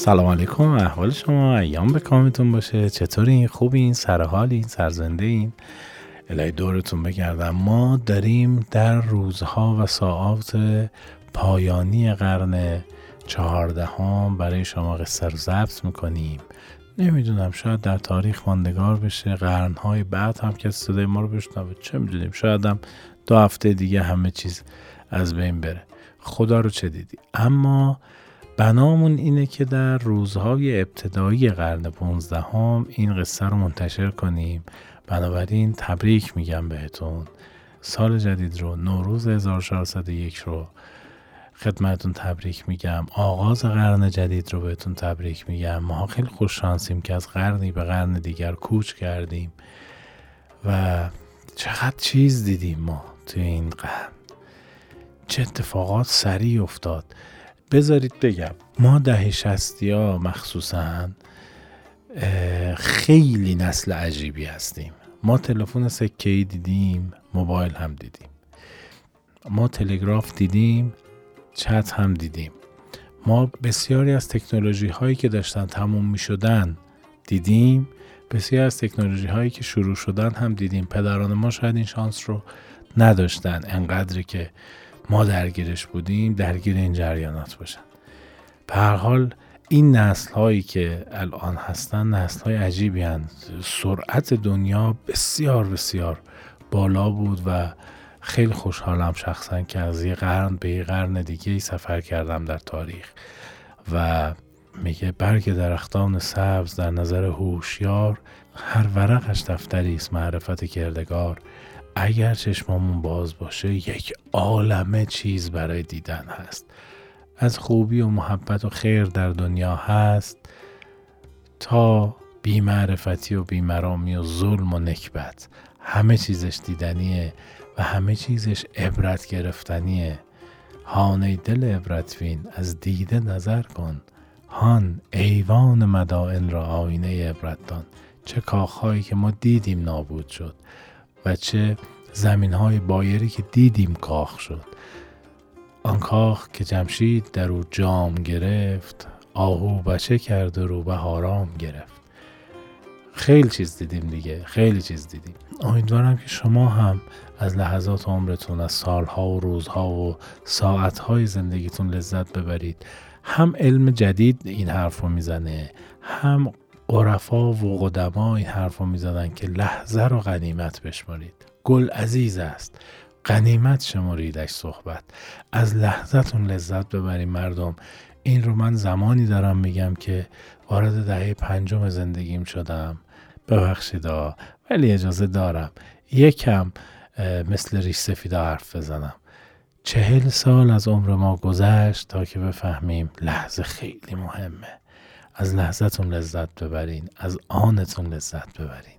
سلام علیکم احوال شما. ایام به کامتون باشه. چطورین؟ خوبین؟ سرحالین؟ سرزنده الهی دورتون بگردم. ما داریم در روزها و ساعات پایانی قرن چهاردهم برای شما قصه رو ضبط می‌کنیم. نمی‌دونم شاید در تاریخ ماندگار بشه. قرنهای بعد هم که صدای ما رو بشنوه. چه می‌دونیم؟ شاید هم دو هفته دیگه همه چیز از بین بره. خدا رو چه دیدی؟ اما بنامون اینه که در روزهای ابتدایی قرن پونزدهم این قصه رو منتشر کنیم. بنابراین تبریک میگم بهتون. سال جدید رو نوروز 1401 رو خدمتون تبریک میگم. آغاز قرن جدید رو بهتون تبریک میگم. ما خیلی خوش شانسیم که از قرنی به قرن دیگر کوچ کردیم و چقدر چیز دیدیم ما توی این قرن. چه اتفاقات سریع افتاد. بذارید بگم ما دهه شستی ها مخصوصا خیلی نسل عجیبی هستیم. ما تلفن سکه ای دیدیم موبایل هم دیدیم. ما تلگراف دیدیم چت هم دیدیم. ما بسیاری از تکنولوژی هایی که داشتن تموم می شدن دیدیم بسیاری از تکنولوژی هایی که شروع شدن هم دیدیم. پدران ما شاید این شانس رو نداشتن. انقدری که ما درگیرش بودیم درگیر این جریانات باشن. به هر حال این نسل هایی که الان هستن نسل های عجیبی هستند سرعت دنیا بسیار بسیار بالا بود و خیلی خوشحالم شخصا که از یه قرن به یه قرن دیگه ای سفر کردم در تاریخ. و میگه برگ درختان سبز در نظر هوشیار هر ورقش دفتری است معرفت کردگار اگر چشمامون باز باشه یک عالمه چیز برای دیدن هست. از خوبی و محبت و خیر در دنیا هست تا بیمعرفتی و بیمرامی و ظلم و نکبت. همه چیزش دیدنیه و همه چیزش عبرت گرفتنیه. هانه دل عبرتوین از دیده نظر کن. هان ایوان مدائن را آینه عبرتان چه کاخهایی که ما دیدیم نابود شد. و چه زمین های بایری که دیدیم کاخ شد. آن کاخ که جمشید در او جام گرفت آهو بچه کرد و رو به هارام گرفت. خیلی چیز دیدیم دیگه خیلی چیز دیدیم. امیدوارم که شما هم از لحظات عمرتون از سالها و روزها و ساعتهای زندگیتون لذت ببرید. هم علم جدید این حرف رو می‌زنه هم عرفا و قدما این حرف رو می‌زنن که لحظه رو غنیمت بشمارید. گل عزیز است. غنیمت شماریدش صحبت. از لحظتون لذت ببریم مردم. این رو من زمانی دارم میگم که وارد دهه پنجم زندگیم شدم. ببخشید ولی اجازه دارم. یکم مثل ریش سفیدا حرف بزنم. چهل سال از عمر ما گذشت تا که بفهمیم لحظه خیلی مهمه. از لحظتون لذت ببرین از آنتون لذت ببرین.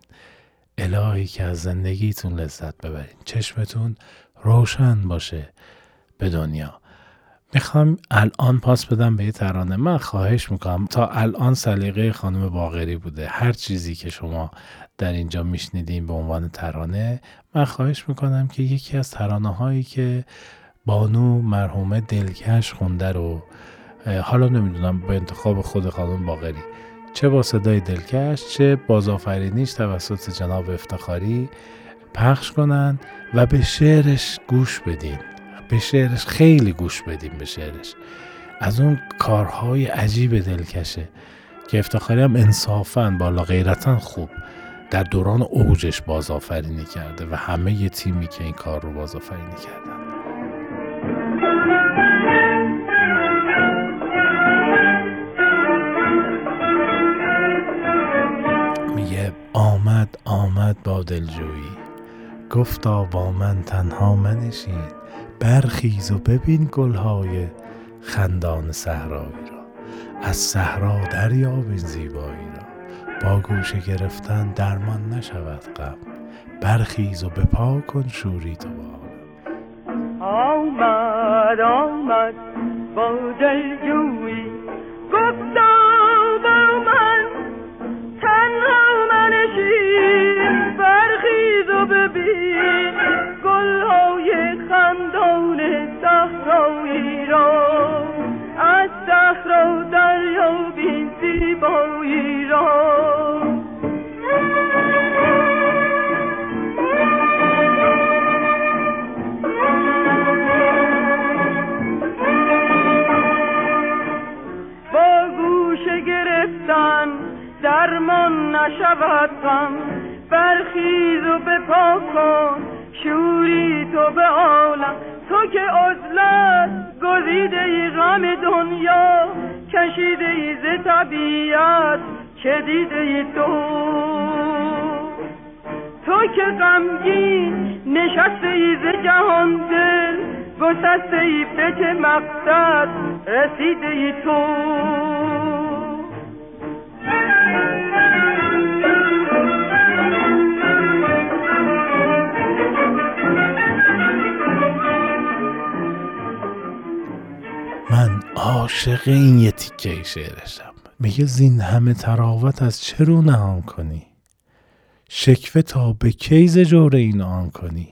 الهی که از زندگیتون لذت ببرین. چشمتون روشن باشه به دنیا. می‌خوام الان پاس بدم به یه ترانه. من خواهش می‌کنم تا الان سلیقه خانم باغری بوده. هر چیزی که شما در اینجا میشنیدیم به عنوان ترانه من خواهش می‌کنم که یکی از ترانه هایی که بانو مرحومه دلکش خونده رو حالا نمی‌دونم به انتخاب خود خانم باغری چه با صدای دلکش چه بازآفرینیش توسط جناب افتخاری پخش کنن و به شعرش گوش بدین. به شعرش خیلی گوش بدین به شعرش. از اون کارهای عجیب دلکشه که افتخاری هم انصافا بالا غیرتا خوب در دوران اوجش بازآفرینی کرده و همه یه تیمی که این کار رو بازآفرینی کردن. آمد آمد با دلجویی. گفتا با من تنها منشین برخیز و ببین گلهای خندان صحرایی را. از صحرا دریاب زیبایی را. با گوشه گرفتن درمان نشود غم. برخیز و بپا کن شوری تو با آمد آمد با دلجویی. گفتا برخیز و ببین گلهای خندان صحرایی را. از صحرا دریابی زیبایی را. با گوشه گرفتن درمان نشود غم. برخیز و بپا کن شوری تو به عالم. تو که عزلت گزیده ای غم دنیا کشیده ای ز طبیعت که دیده ای تو. تو که غمگین نشسته ای ز جهان دل گسسته ای به مقصد رسیده ای تو. عاشق این یه تیکه شعرشم. میگه زین همه تراوت از چه نهان کنی؟ شکوه تا به کیز جور این آن کنی؟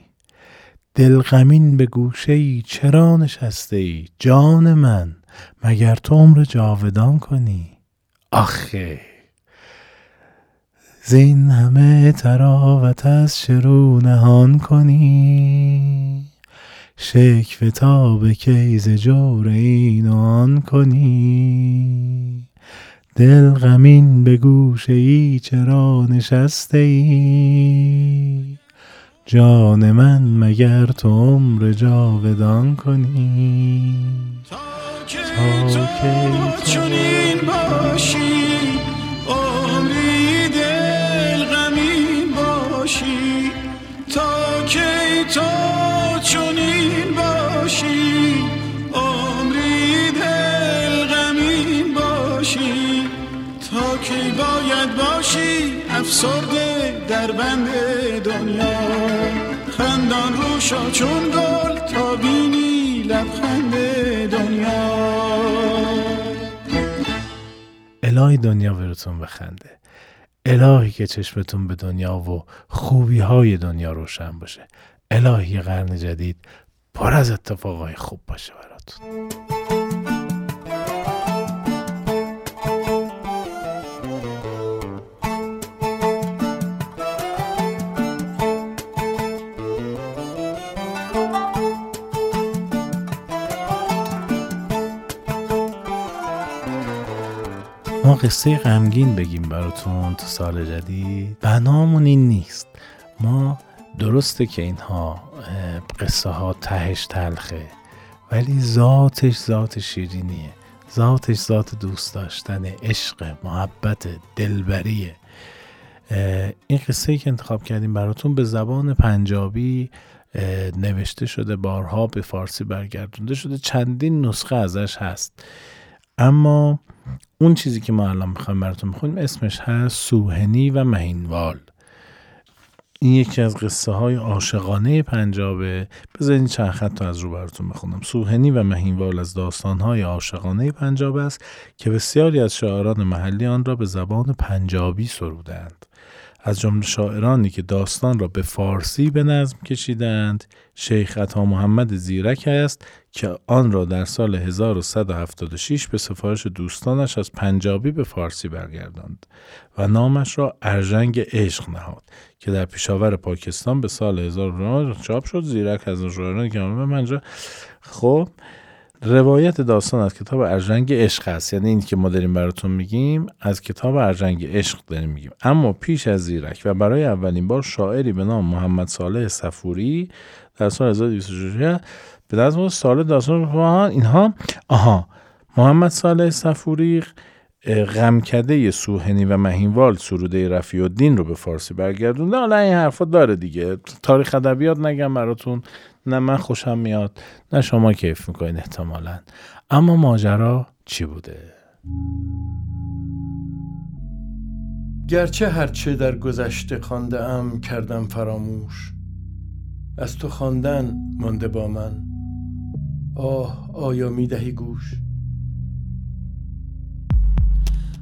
دلغمین به گوشه ای چرا نشسته ای جان من مگر تو عمر جاودان کنی؟ آخه! زین همه تراوت از شروع نهان کنی؟ شکف تا به کیز جور این آن کنی؟ دل غمین به گوشه ای چرا نشسته ای؟ جان من مگر تو عمر جاودان کنی؟ تا که تو چنین باشی عمری دل غمین باشی تا که تو باشی افسرده در بند دنیا. خندان روشا چون گل تا بینی لبخند دنیا. الهی دنیا براتون بخنده. الهی که چشمتون به دنیا و خوبی های دنیا روشن باشه. الهی قرن جدید پر از اتفاقای خوب باشه براتون. ما قصه غمگین بگیم براتون تو سال جدید. بنامون این نیست. ما درسته که اینها قصه ها تهش تلخه ولی ذاتش ذات شیرینیه. ذاتش ذات دوست داشتن عشق محبت دلبریه. این قصه ای که انتخاب کردیم براتون به زبان پنجابی نوشته شده بارها به فارسی برگردونده شده چندین نسخه ازش هست. اما اون چیزی که ما الان می‌خوایم براتون بخونیم اسمش هست سوهنی و مهینوال. این یکی از قصه های عاشقانه پنجابه. بذارین چند خط از رو براتون بخونم. سوهنی و مهینوال از داستان های عاشقانه پنجاب است که بسیاری از شاعران محلی آن را به زبان پنجابی سرودند. از جمله شاعرانی که داستان را به فارسی به نظم کشیدند شیخ عطا محمد زیرک است که آن را در سال 1176 به سفارش دوستانش از پنجابی به فارسی برگرداند و نامش را ارژنگ عشق نهاد که در پیشاور پاکستان به سال 1009 چاپ شد. زیرک از شاعرانی که به منجا خب روایت داستان از کتاب ارجنگ عشق است. یعنی این که ما داریم براتون میگیم از کتاب ارجنگ عشق داریم میگیم. اما پیش از زیرک و برای اولین بار شاعری به نام محمد صالح صفوری در سال 1226 به دست سال داستان اینها. آها محمد صالح صفوری غمکده سوهنی و مهینوال سروده رفیع الدین رو به فارسی برگردونده. حالا این حرفا داره دیگه. تاریخ ادبیات نگم براتون. نه من خوشم میاد نه شما کیف می‌کنین احتمالا. اما ماجرا چی بوده؟ گرچه هرچه در گذشته خانده ام کردم فراموش از تو خواندن مانده با من. آه آیا می‌دهی گوش؟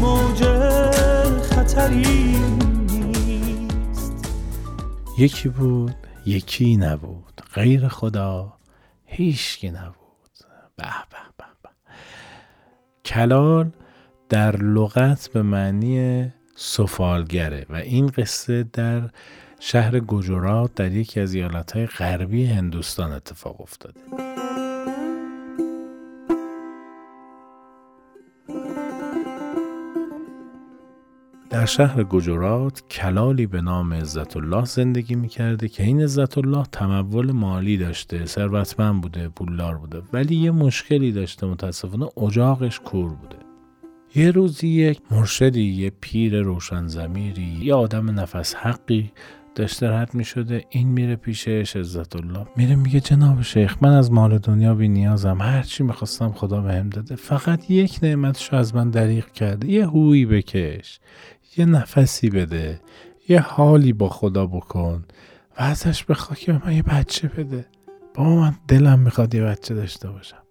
موج خطری یکی بود یکی نبود. غیر خدا هیچکی نبود. به به به به. کلال در لغت به معنی سفالگره و این قصه در شهر گجرات در یکی از ایالتهای غربی هندوستان اتفاق افتاده. در شهر گجرات کلالی به نام عزت الله زندگی می‌کرده که این عزت الله تمول مالی داشته ثروتمند بوده پولدار بوده ولی یه مشکلی داشته متاسفانه اجاقش کور بوده. یه روزی یک مرشدی یه پیر روشن زمیری یه آدم نفس حقی داشته رد می شده این میره پیشش عزت الله میره میگه جناب شیخ من از مال دنیا بی نیازم هرچی می‌خواستم خدا بهم داده فقط یک نعمتشو از من دریغ کرده یه هویی بکش. یه نفسی بده یه حالی با خدا بکن و ازش بخوا که من یه بچه بده. با من دلم می‌خواد یه بچه داشته باشم.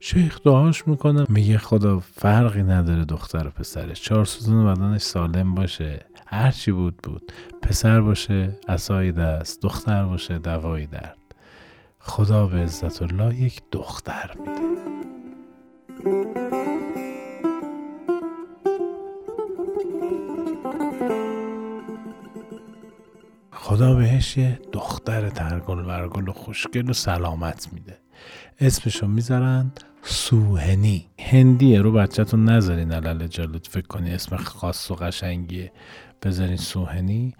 شیخ دعاش می‌کنه میگه خدا فرقی نداره دختر و پسرش چهار سوزن بدنش سالم باشه. هرچی بود بود. پسر باشه اسای دست دختر باشه دوای درد. خدا به عزت الله یک دختر میده. خدا بهش یه دختر ترگل ورگل و خوشگل و سلامت میده. اسمشو می‌ذارن سوهنی. هندیه رو بچهتون نذارین علل جالت فکر کنی اسم خاص و قشنگیه. بذارین سوهنی.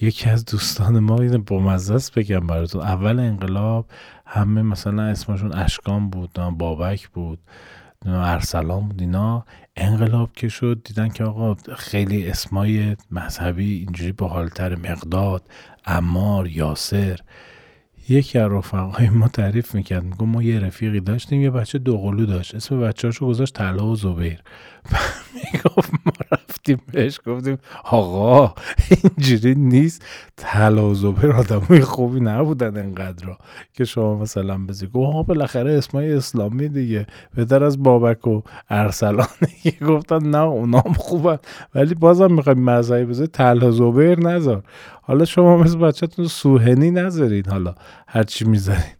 یکی از دوستان ما با مزدست بگم براتون. اول انقلاب همه مثلا اسمشون اشکان بود بابک بود. ارسلان بود اینا انقلاب که شد دیدن که آقا خیلی اسمای مذهبی اینجوری با حالتر مقداد امار یاسر. یکی از رفقای ما تعریف می‌کرد میگو ما یه رفیقی داشتیم یه بچه دوقلو داشت اسم بچه هاشو گذاشت طلا و زبیر. می‌گفت ما رفتیم بهش گفتیم آقا اینجوری نیست. زبیر آدمای خوبی نبودن انقدر که شما مثلا بزی گفت بالاخره اسمای اسلامی دیگه. بهتر از بابک و ارسلان گفتن نه اونام خوبن. ولی بازم می‌خوایم مذهبی بذاری طلا زبیر نذار. حالا شما مثل بچهتون سوهنی نذارین حالا. هرچی می‌ذارین.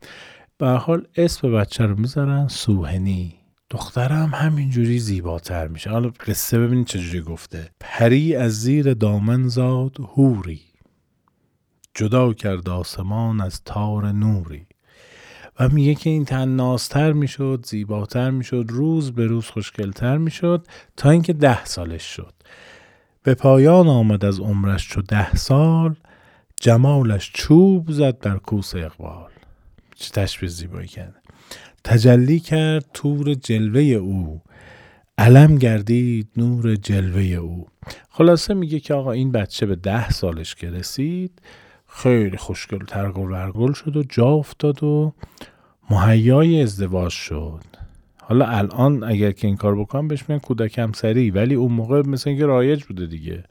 به حال اسم بچه رو می‌ذارن سوهنی. دخترم همینجوری زیباتر میشه. حالا قصه ببینید چجوری گفته. پری از زیر دامن زاد هوری جدا کرد آسمان از تار نوری. و میگه که این تن نازتر می‌شد زیباتر می‌شد روز به روز خوشگلتر می‌شد تا اینکه ده سالش شد. به پایان آمد از عمرش چو ده سال جمالش چوب زد بر کوس اقبال. چه تشبیه زیبایی کرده تجلی کرد تور جلوه او. علم گردید نور جلوه او. خلاصه میگه که آقا این بچه به ده سالش که رسید خیلی خوشگل ترگل ورگل شد و جا افتاد و مهیای ازدواج شد. حالا الان اگر که این کار بکنم بهش میگن کودک همسری ولی اون موقع مثل اینکه رایج بوده دیگه.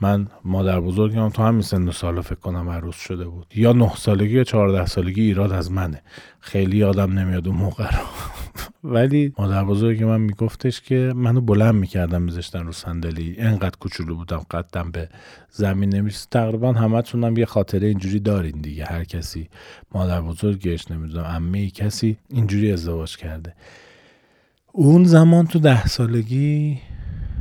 من مادر بزرگم تو همین سن و سالا فکر کنم عروس شده بود. یا نه سالگی یا چهارده سالگی ایراد از منه. خیلی آدم نمیاد اون موقع رو. ولی مادر بزرگ من میگفتش که منو بلند می‌کردم میذاشتن رو صندلی. انقدر کوچولو بودم قدم به زمین نمیشه تقریبا همتونم یه خاطره اینجوری دارین دیگه. هر کسی مادر بزرگش نمی‌دونم عمه کسی اینجوری ازدواج کرده. اون زمان تو ده سالگی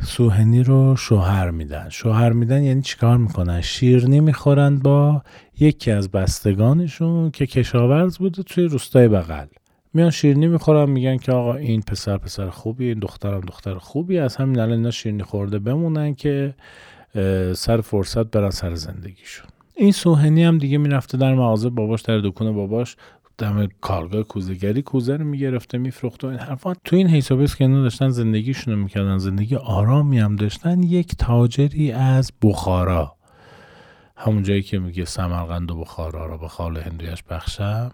سوهنی رو شوهر میدن. شوهر میدن یعنی چیکار می‌کنن؟ شیرنی می‌خورن با یکی از بستگانشون که کشاورز بوده توی روستای بغل. میان شیرنی می‌خورن میگن که آقا این پسر پسر خوبی این دخترم دختر خوبی از همین الان اینا شیرنی خورده بمونن که سر فرصت برن سر زندگیشون. این سوهنی هم دیگه می‌رفته در مغازه باباش در دکون باباش دم کارگاه کوزهگری کوزه رو می‌گرفته میفروخته. و این حرفا تو این حسابیس که داشتن زندگیشون رو می‌کردن. زندگی آرامی هم داشتن. یک تاجری از بخارا. همون جایی که میگه سمرقند و بخارا رو به خال هندویش بخشم.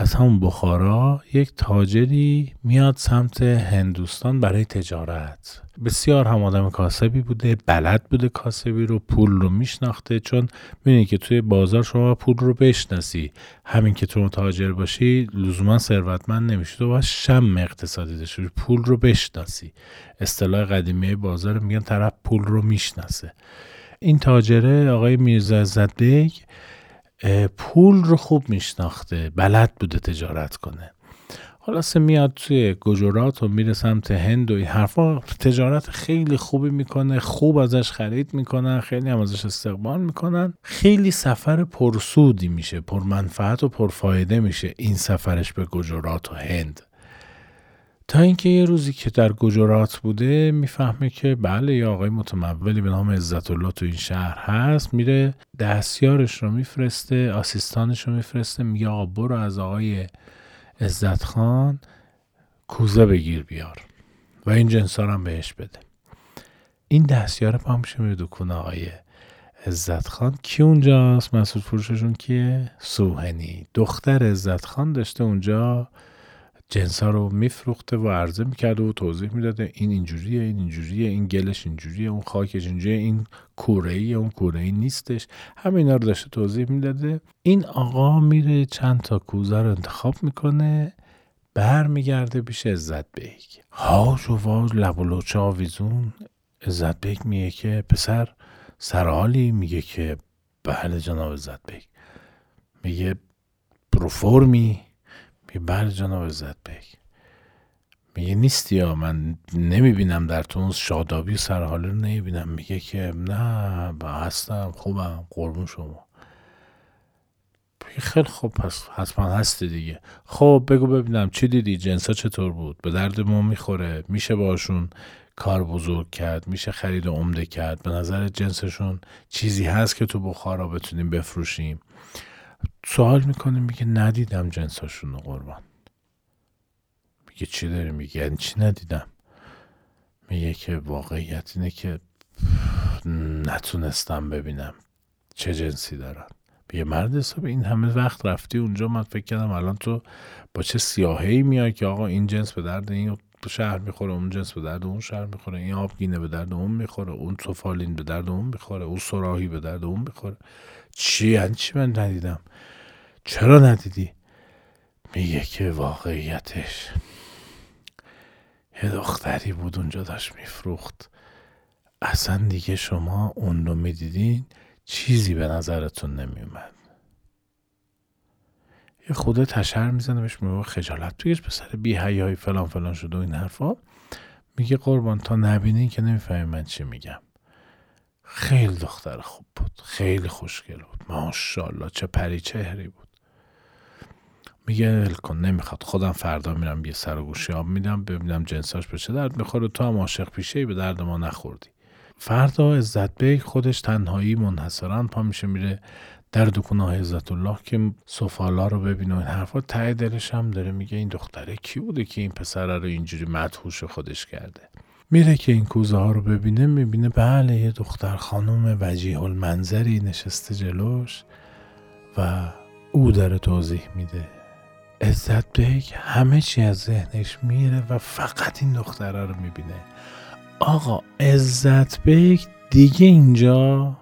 از همون بخارا یک تاجری میاد سمت هندوستان برای تجارت. بسیار هم آدم کاسبی بوده بلد بوده کاسبی رو پول رو میشناخته چون می‌دونی که توی بازار شما پول رو بشناسی. همین که تو تاجر باشی لزوما ثروتمند نمیشی. تو باید شم اقتصادی داشته پول رو بشناسی. اصطلاح قدیمی بازار میگن طرف پول رو می‌شناسه. این تاجره آقای میرزا عزت پول رو خوب میشناخته بلد بوده تجارت کنه. خلاصه میاد توی گجرات و میره سمت هند و این حرفا. تجارت خیلی خوبی می‌کنه خوب ازش خرید می‌کنن خیلی هم ازش استقبال می‌کنن. خیلی سفر پرسودی میشه پرمنفعت و پرفایده میشه این سفرش به گجرات و هند. تا اینکه یه روزی که در گجرات بوده می‌فهمه که بله یه آقای متمولی به نام عزت الله تو این شهر هست میره دستیارش رو میفرسته آسیستانش رو میفرسته میگه آقا برو از آقای عزت خان کوزه بگیر بیار و این جنسا هم بهش بده. این دستیار پا میشه میره دکون آقای عزت خان. کی اونجاست؟ مسعود فروششون کیه؟ سوهنی. دختر عزت خان داشته اونجا جنسا رو میفروخته و عرضه می‌کرده و توضیح می‌داده. این اینجوریه این اینجوریه این گلش اینجوریه اون خاکش اینجوریه این کوره ای اون کوره ای نیستش. همینا رو داشته توضیح می‌داده. این آقا میره چند تا کوزه رو انتخاب می‌کنه برمیگرده پیش عزت بیگ. هاج و واج لب و لوچه آویزون. عزت بیگ میگه که پسر سرحالی میگه که بله جناب عزت بیگ. میگه پروفورمی. میگه بله جناب عزت بیگ میگه نیستی یا من نمی‌بینم در تو اون شادابی سرحاله رو نمی‌بینم. میگه که نه با هستم خوبم قربون شما. خیلی خوب پس حتما هستی دیگه. خب بگو ببینم چی دیدی؟ جنسا چطور بود؟ به درد ما می‌خوره؟ میشه باشون کار بزرگ کرد؟ میشه خرید و عمده کرد؟ به نظر جنسشون چیزی هست که تو بخارا بتونیم بفروشیم؟ سوال می‌کنه میگه ندیدم جنساشون رو قربان. میگه چی داری میگه یعنی چی ندیدم؟ میگه که واقعیت اینه که نتونستم ببینم چه جنسی دارن. میگه مرد حساب این همه وقت رفتی اونجا من فکر کردم الان تو با چه سیاهی میای که آقا این جنس به درد این شهر می‌خوره اون جنس به درد اون شهر می‌خوره این آبگینه به درد اون می‌خوره اون توفالین به درد اون می‌خوره اون سراحی به درد اون می‌خوره. چی؟ یعنی چی من ندیدم؟ چرا ندیدی؟ میگه که واقعیتش. یه دختری بود اونجا داشت میفروخت. اصلا دیگه شما اون رو می‌دیدین چیزی به نظرتون نمیومد. یه خوده تشر می‌زنه بهش میگه خجالت تویش پسر بی های فلان فلان شده و این حرفا. میگه قربان تا نبینی که نمی‌فهمی من چی میگم. خیلی دختر خوب بود خیلی خوشگل بود. ماشاءالله چه پری چهری بود. میگه کن نمی‌خواد. خودم فردا میرم یه سر و گوشی آب میدم ببینم جنساش به چه درد می‌خوره. تو هم عاشق پیشه به درد ما نخوردی. فردا عزت بیگ خودش تنهایی منحصرا پا میشه میره در دکونه های عزت الله که سفالا رو ببینه این حرفا. ته دلش هم داره میگه این دختره کی بوده که این پسره رو اینجوری مدهوش خودش کرده. میره که این کوزه ها رو ببینه می‌بینه بله یه دختر خانم وجیه المنظری نشسته جلوش و او داره توضیح میده. عزت بیگ همه چی از ذهنش میره و فقط این دختره رو می‌بینه. آقا عزت بیگ دیگه اینجا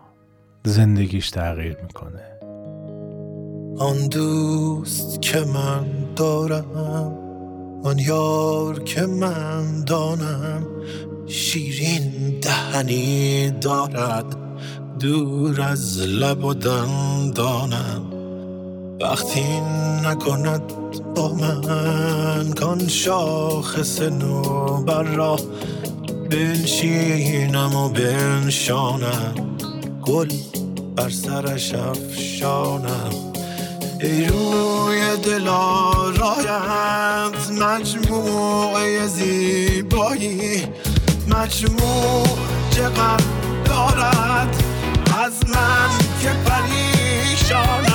زندگیش تغییر می‌کنه. آن دوست که من دارم آن یار که من دانم شیرین دهنی دارد دور از لب و دندانم. وقتی نکند با من کان شاخص نو بر راه بنشینم و بنشانم. گل بر سرش افشانم. ای روی دلا رایت مجموعه زیبایی مجموع چقدر دارد. از من که پریشانم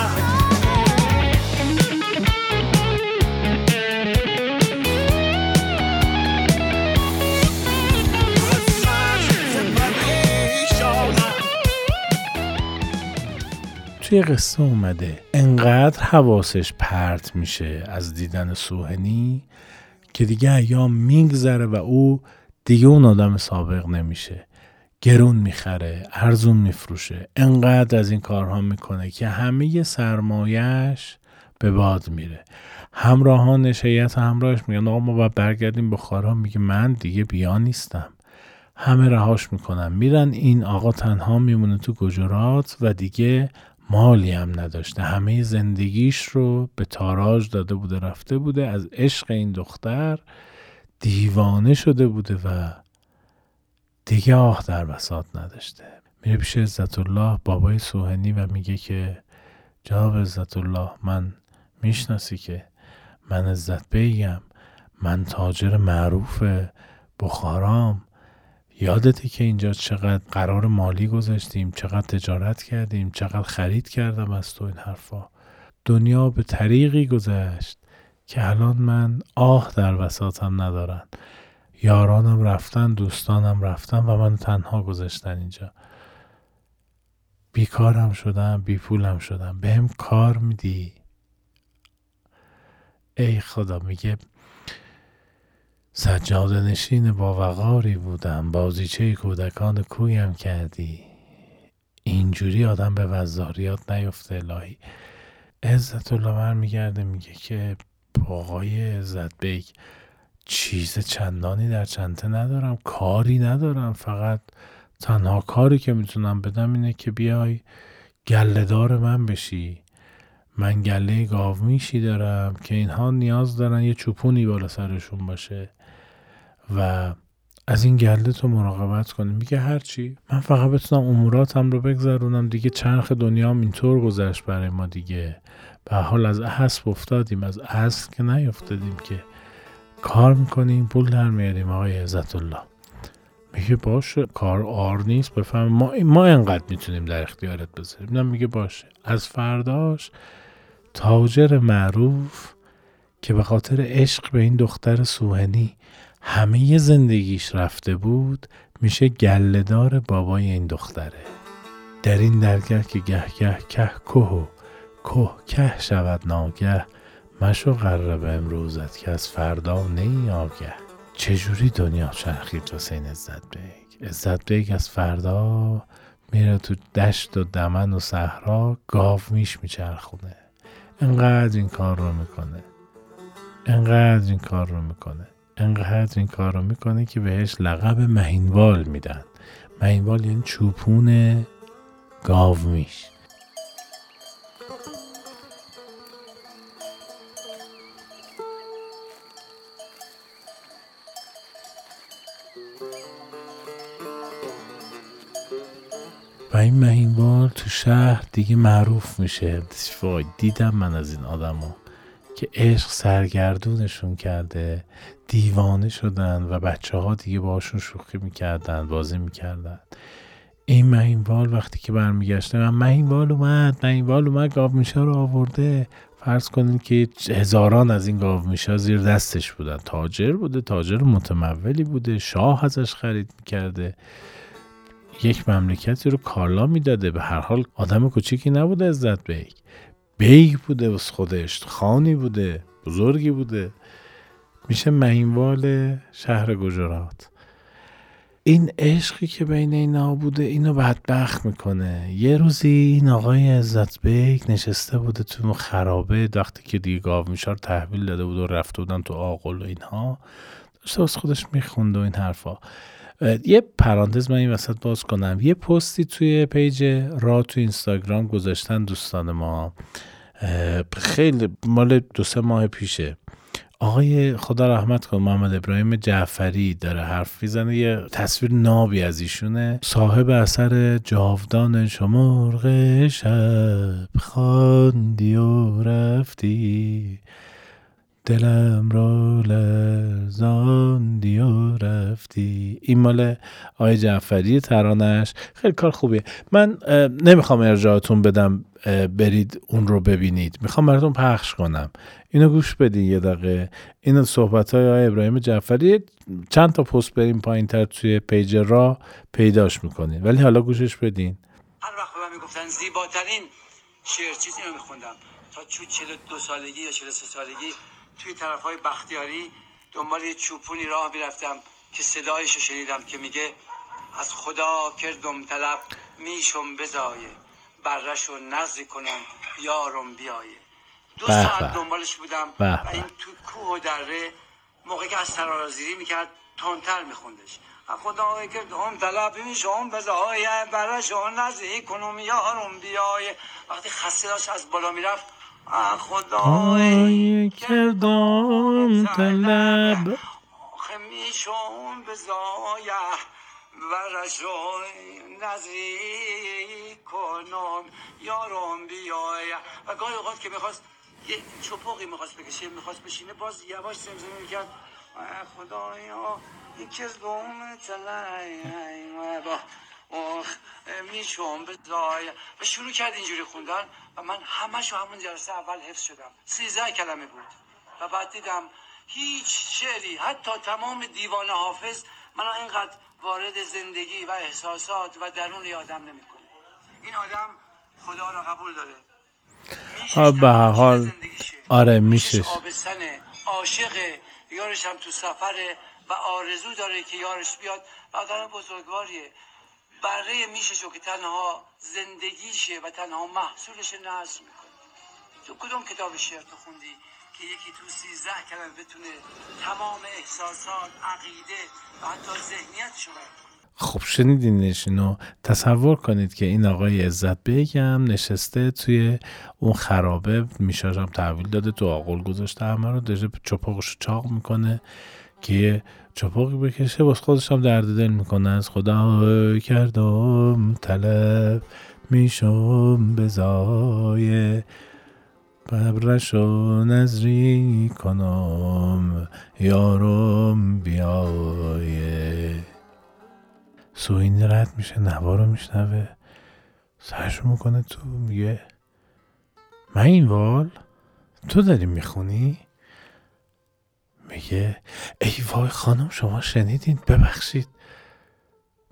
توی قصه اومده. انقدر حواسش پرت میشه از دیدن سوهنی که دیگه ایام میگذره و او دیگه اون آدم سابق نمیشه. گرون می‌خره ارزون میفروشه. انقدر از این کارها می‌کنه که همه سرمایش به باد میره. همراهان هیئت همراهش میگن آقا ما باید برگردیم بخارا میگه من دیگه بیا نیستم. همه رهاش می‌کنن. میرن این آقا تنها میمونه تو گجرات و دیگه مالی هم نداشته. همه زندگیش رو به تاراج داده بوده رفته بوده از عشق این دختر دیوانه شده بوده و دیگه آه در بساط نداشته. میره پیش عزت الله بابای سوهنی و میگه که جناب عزت الله من می‌شناسی که من عزت بگم من تاجر معروف بخارام. یادتی که اینجا چقدر قرار مالی گذاشتیم چقدر تجارت کردیم چقدر خرید کردم از تو این حرفا. دنیا به طریقی گذشت که الان من آه در وساطم ندارن. یارانم رفتن دوستانم رفتن و من تنها گذاشتن اینجا. بیکارم شدم بی پولم شدم. بهم کار میدی. ای خدا میگه سجاده نشین با وقاری بودم. بازیچه کودکان کویم کردی؟ اینجوری آدم به وزاریات نیفته الهی. عزت الله میگرده میگه که آقای عزت بیگ چیز چندانی در چنته ندارم کاری ندارم. فقط تنها کاری که می‌تونم بدم اینه که بیای گلهدار من بشی. من گله گاومیشی دارم که اینها نیاز دارن یه چوپونی بالا سرشون باشه. و از این گله تو مراقبت کنیم میگه هرچی من فقط بتونم اموراتم رو بگذرونم دیگه. چرخ دنیام اینطور گذشت برای ما دیگه. به حال از حسب افتادیم. از اصل که نیفتادیم که کار می‌کنیم. پول در میاریم آقای عزت الله میگه باشه. کار آر نیست. بفهم. ما ما انقدر می‌تونیم در اختیارت بذاریم. میگه باشه. از فرداش تاجر معروف که به خاطر عشق به این دختر سوهنی همه زندگیش رفته بود میشه گلهدار بابای این دختره. در این درگه که گه گه که که و که که شود ناگه مشو غره به امروزت که از فردا نه‌ای آگه. چجوری دنیا چرخید این عزت بیگ؟ عزت بیگ از فردا میره تو دشت و دمن و صحرا گاو میش میچرخونه. انقدر این کار رو می‌کنه. انقدر این کار رو می‌کنه. انقدر این کار رو می‌کنه که بهش لقب مهینوال میدن. مهینوال یعنی چوپون گاو میش و این مهینوال تو شهر دیگه معروف میشه. وای دیدم من از این آدمو. که عشق سرگردونشون کرده دیوانه شدن و بچه ها دیگه باشون شوخی می‌کردن بازی می‌کردن. این مهینوال وقتی که برمیگشته من مهینوال اومد مهینوال اومد گاو میشه رو آورده. فرض کنین که هزاران از این گاو میشه زیر دستش بودن. تاجر بوده تاجر متمولی بوده شاه ازش خرید می‌کرده. یک مملکتی رو کالا می‌داده. به هر حال آدم کوچیکی نبوده عزت بیگ بیگ بوده از خودش خانی بوده بزرگی بوده. میشه مهینوال شهر گجرات. این عشقی که بین اینا بوده اینو بدبخت می‌کنه. یه روزی این آقای عزت بیگ نشسته بوده تو خرابه وقتی که دیگه گاومیشا رو تحویل داده بود و رفته بودن تو آغل و اینها. داشته از خودش میخونده و این حرفا. یه پرانتز من این وسط باز کنم. یه پستی توی پیج را تو اینستاگرام گذاشتن دوستان ما. خیلی مال دو سه ماه پیشه. آقای خدا رحمت کن محمد ابراهیم جعفری داره حرف می‌زنه. یه تصویر نابی از ایشونه. صاحب اثر جاودان شمرغ شب خواندی و رفتی. دلم را لرزاندی و رفتی. این مال آقای جعفری ترانش خیلی کار خوبیه. من نمی‌خوام ارجاعتون بدم برید اون رو ببینید. می‌خوام براتون پخش کنم. اینو گوش بدین یه دقیقه. این صحبت های آقای ابراهیم جعفری چند تا پست بریم پایین تر توی پیج را پیداش می‌کنین. ولی حالا گوشش بدین. هر وقت به من می‌گفتن زیباترین شعر چیزی رو میخوندم. تا چو دو سالگی یا سه سالگی توی طرف های بختیاری دنبال یه چوپونی راه می‌رفتم که صدایش رو شنیدم که میگه از خدا کردم طلب میشم بزایه برش رو نزدی کنم یارم بیایه دو ساعت دنبالش بودم و این تو کوه و دره موقعی که از سرارازیری می‌کرد تونتر میخوندش. خدا کردم طلب میشم بزایه برش رو نزدی کنم یارم بیایه وقتی خسته داشت از بالا می‌رفت خدای کردم طلب. خمیشون بزایه و رشوی نزدیک کنم. یارم بیایه و گاهی اوقات که می‌خواست یه چپاقی می‌خواست بکشه می‌خواست بشینه باز یواش زمزمه می‌کرد. خدایا یکی از دوم با میشم به و شروع کرد اینجوری خوندن و من همش همون جلسه اول حفظ شدم. سیزده کلمه بود. و بعد دیدم هیچ شعری حتی تمام دیوان حافظ من اینقدر وارد زندگی و احساسات و درون آدم نمی‌کنه. این آدم خدا را قبول داره. به حال. آره میشه آبستنه عاشق یارش هم تو سفره و آرزو داره که یارش بیاد. و آدم بزرگواریه. بره میشه که تنها زندگیشه و تنها محصولش نظم می‌کنه. تو کدوم کتاب شعر تو خوندی که یکی تو سیزده کلمه بتونه تمام احساسات عقیده و حتی ذهنیتشو خب شنیدینش اینو تصور کنید که این آقای عزت بگم نشسته توی اون خرابه. میشاشم تحویل داده تو آقل گذاشته. همه رو داره چپاقش چاق می‌کنه که چپاقی بکشه باز خودش هم درد دل می‌کنه. از خدا کردم طلب میشم بزای قبرش و نظری کنم. یارم بیایه سوینی رد میشه نوا رو میشنوه. سرشو می‌کنه تو میگه من این وال تو داری می‌خونی؟ میگه ای وای خانم شما شنیدین؟ ببخشید.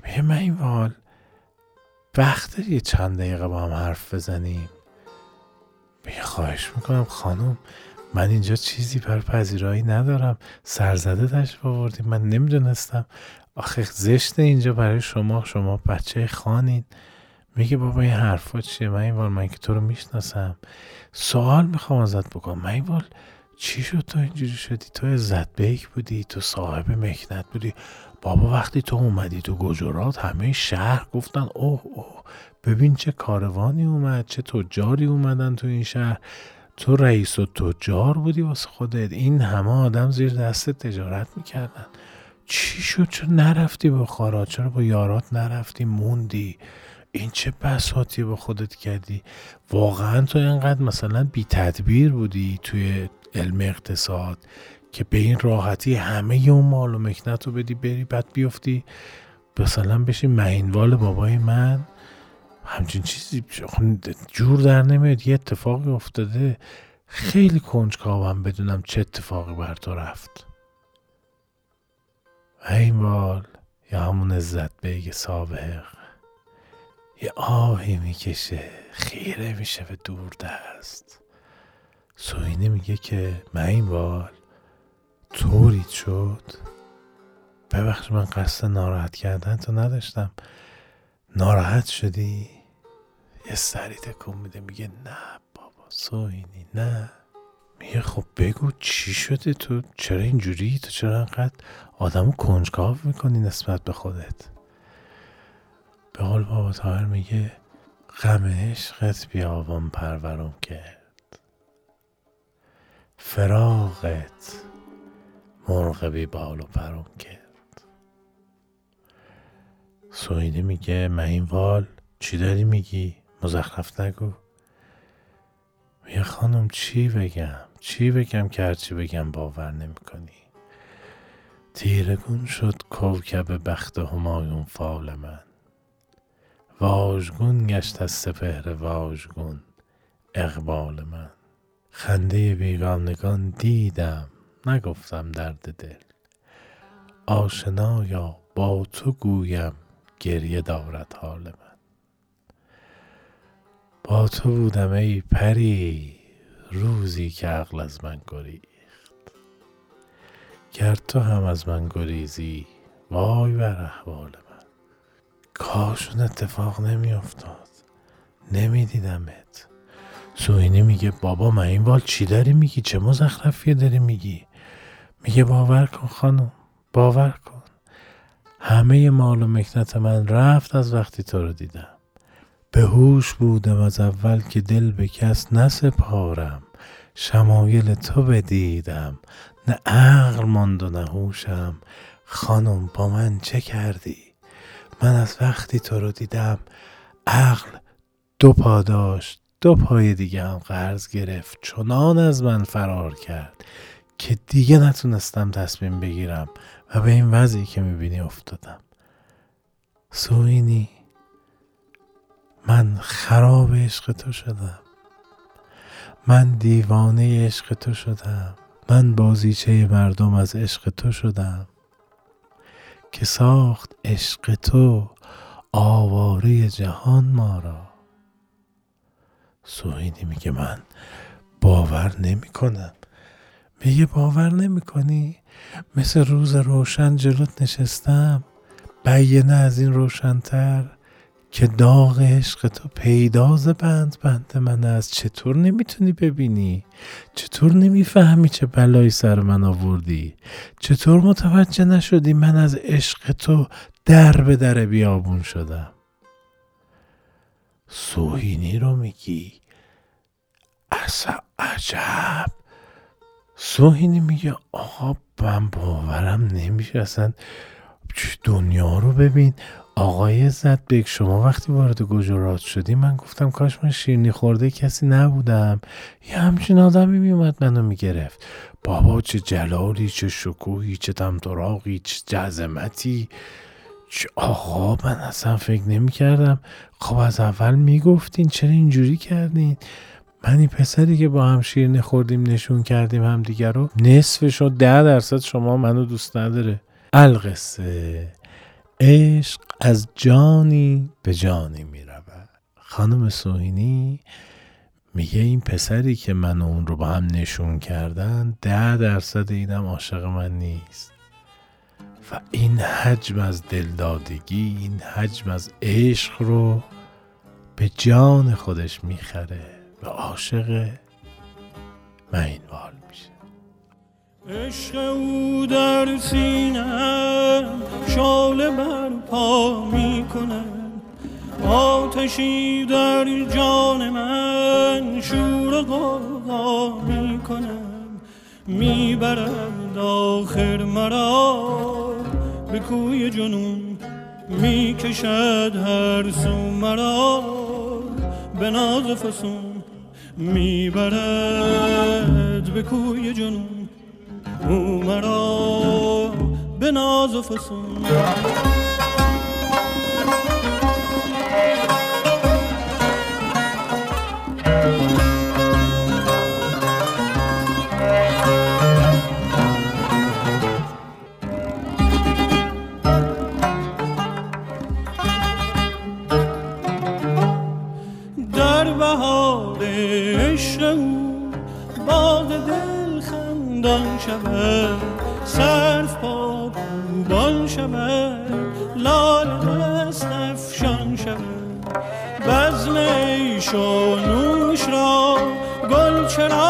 میگه من این وال وقت یه چند دقیقه با هم حرف بزنیم؟ میگه خواهش می‌کنم خانم من اینجا چیزی بر پذیرایی ندارم. سرزده تشریف آوردیم من نمی‌دونستم. آخه زشت اینجا برای شما شما بچه خانین. میگه بابا این حرفا چیه؟ من این من که تو رو می‌شناسم. سوال می‌خوام ازت بکنم. من این چی شد تو اینجوری شدی؟ تو عزت بیک بودی تو صاحب مکنت بودی. بابا وقتی تو اومدی تو گجرات همه شهر گفتن اوه اوه ببین چه کاروانی اومد چه تجاری اومدن تو این شهر. تو رئیس و تجار بودی واسه خودت. این همه آدم زیر دست تجارت می‌کردن. چی شد؟ چرا نرفتی بخارا چرا با یارات نرفتی؟ موندی؟ این چه بساتی با خودت کردی؟ واقعا تو اینقدر مثلا بی تدبیر بودی توی علم اقتصاد که به این راحتی همه اون مال و مکنت رو بدی بری بعد بیفتی. مثلا بشی مهینوال بابای من. همچین چیزی جور در نمیاد. یه اتفاقی افتاده. خیلی کنجکاوم بدونم چه اتفاقی بر تو رفت. مهینوال یا همون عزت بیگ سابق. یه آهی می‌کشه. خیره میشه به دور دست. سوینه میگه که مهینوال طوریت شد. ببخش من قصد ناراحت کردن تو نداشتم. ناراحت شدی؟ یه سری تکون میده میگه نه بابا سوینی نه. میگه خب بگو چی شده تو؟ چرا اینجوری؟ تو چرا انقدر آدمو کنجکاو می‌کنی نسبت به خودت؟ به قول بابا تاهر میگه غم عشقت بیابان پرورم کرد. فراغت مرغ بی بال و پرم کرد. سوینی میگه مهینوال چی داری میگی؟ مزخرف نگو. میگه خانم چی بگم؟ چی بگم که هرچی بگم باور نمی‌کنی. تیرگون شد کوکب بخت همایون فال من. واژگون گشت از سپهر واژگون اقبال من. خنده بیگانگان دیدم نگفتم درد دل. آشنایا با تو گویم گریه دارد حال من. با تو بودم ای پری روزی که عقل از من گریخت. گر تو هم از من گریزی وای بر احوال من. کاشون اتفاق نمیافتاد نمیدیدمت. سوینی میگه بابا من این وال چی داری میگی؟ چه مزخرفیه داری میگی؟ میگه باور کن خانم باور کن. همه مال و مکنت من رفت از وقتی تو رو دیدم. به هوش بودم از اول که دل به کس نسپارم. شمایل تو بدیدم. نه عقل ماند و نه هوشم. خانم با من چه کردی؟ من از وقتی تو رو دیدم عقل دو پا داشت دو پای دیگه هم قرض گرفت. چنان از من فرار کرد که دیگه نتونستم تصمیم بگیرم و به این وضعی که می‌بینی افتادم. سوینی من خراب عشق تو شدم. من دیوانه عشق تو شدم. من بازیچه مردم از عشق تو شدم. که ساخت عشق تو آواره جهان ما را. سوینی میگه من باور نمی کنم میگه باور نمی کنی مثل روز روشن جلوت نشستم. بیینه از این روشنتر که داغ عشق تو پیداز بند بند من است. چطور نمی‌تونی ببینی؟ چطور نمی‌فهمی چه بلایی سر من آوردی؟ چطور متوجه نشدی من از عشق تو در به در بیابون شدم؟ سوهینی رو میگی؟ اصلا عجب. سوهینی میگه آقا من باورم نمیشه اصلا دنیا رو ببین. آقای بگ شما وقتی وارد گجرات شدی من گفتم کاش من شیرنی خورده کسی نبودم. یه همچین آدمی میومد منو می‌گرفت. بابا چه جلالی چه شکوهی چه تمطراقی چه جزمتی. آقا من اصلا فکر نمی کردم خب از اول می‌گفتین چرا اینجوری کردین؟ من این پسری که با هم شیرنی خوردیم نشون کردیم هم دیگر رو نصفش و ده درصد شما منو دوست نداره. القصه. عشق از جانی به جانی می رود خانم سوهینی میگه این پسری که من و اون رو با هم نشون کردن ده درصد اینم عاشق من نیست. و این حجم از دلدادگی این حجم از عشق رو به جان خودش می‌خره و عاشق من این وال میشه. عشق او در سینم شاله بر پا می آتشی در جان من شور و کنم می‌برد آخر مرا. به کوی جنون می‌کشد هر سو مرا. به ناز فسون می‌برد به کوی جنون او مرا. به ناز فسون شود. سرف پا بوبان شود. لال دست افشان شود. بزم ایش و نوش را گل چراغانی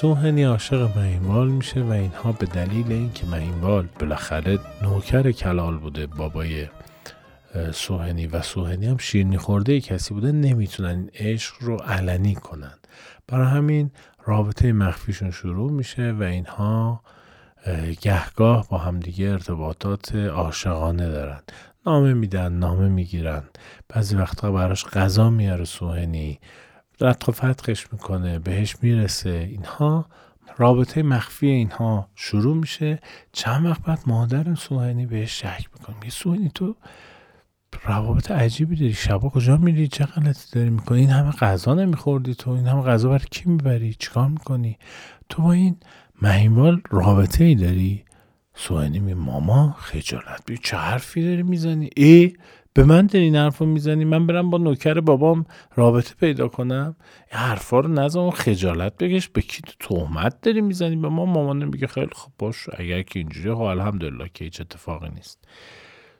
سوهنی عاشق مهینوال میشه و اینها به دلیل اینکه مهینوال بالاخره نوکر کلال بوده بابای سوهنی و سوهنی هم شیرنی خورده کسی بوده نمی‌تونن این عشق رو علنی کنن. برای همین رابطه مخفیشون شروع میشه و اینها اه، گهگاه با همدیگه ارتباطات عاشقانه دارن. نامه میدن نامه می‌گیرن. بعضی وقتا براش غذا میاره سوهنی. رتق و فتقش می‌کنه بهش می‌رسه. اینها رابطه مخفی اینها شروع میشه. چند وقت بعد مادر سوهنی بهش شک می‌کنه. میگه سوهنی تو روابط عجیبی داری. شبا کجا میری؟ چه غلطی داری می‌کنی؟ این همه غذا نمیخوردی تو. این همه غذا برای کی می‌بری؟ چیکار می‌کنی؟ تو با این مهیموال رابطه ای داری؟ سوهنی می ماما خجالت بی چه حرفی داری می‌زنی؟ ای به من داری این حرف می‌زنی؟ من برم با نوکر بابام رابطه پیدا کنم. این حرفا رو نزن خجالت بگش به کی تهمت داری می‌زنی؟ به ما؟ مامان میگه خیلی خب باش. اگر که اینجوری خب الحمدلله که هیچ اتفاقی نیست.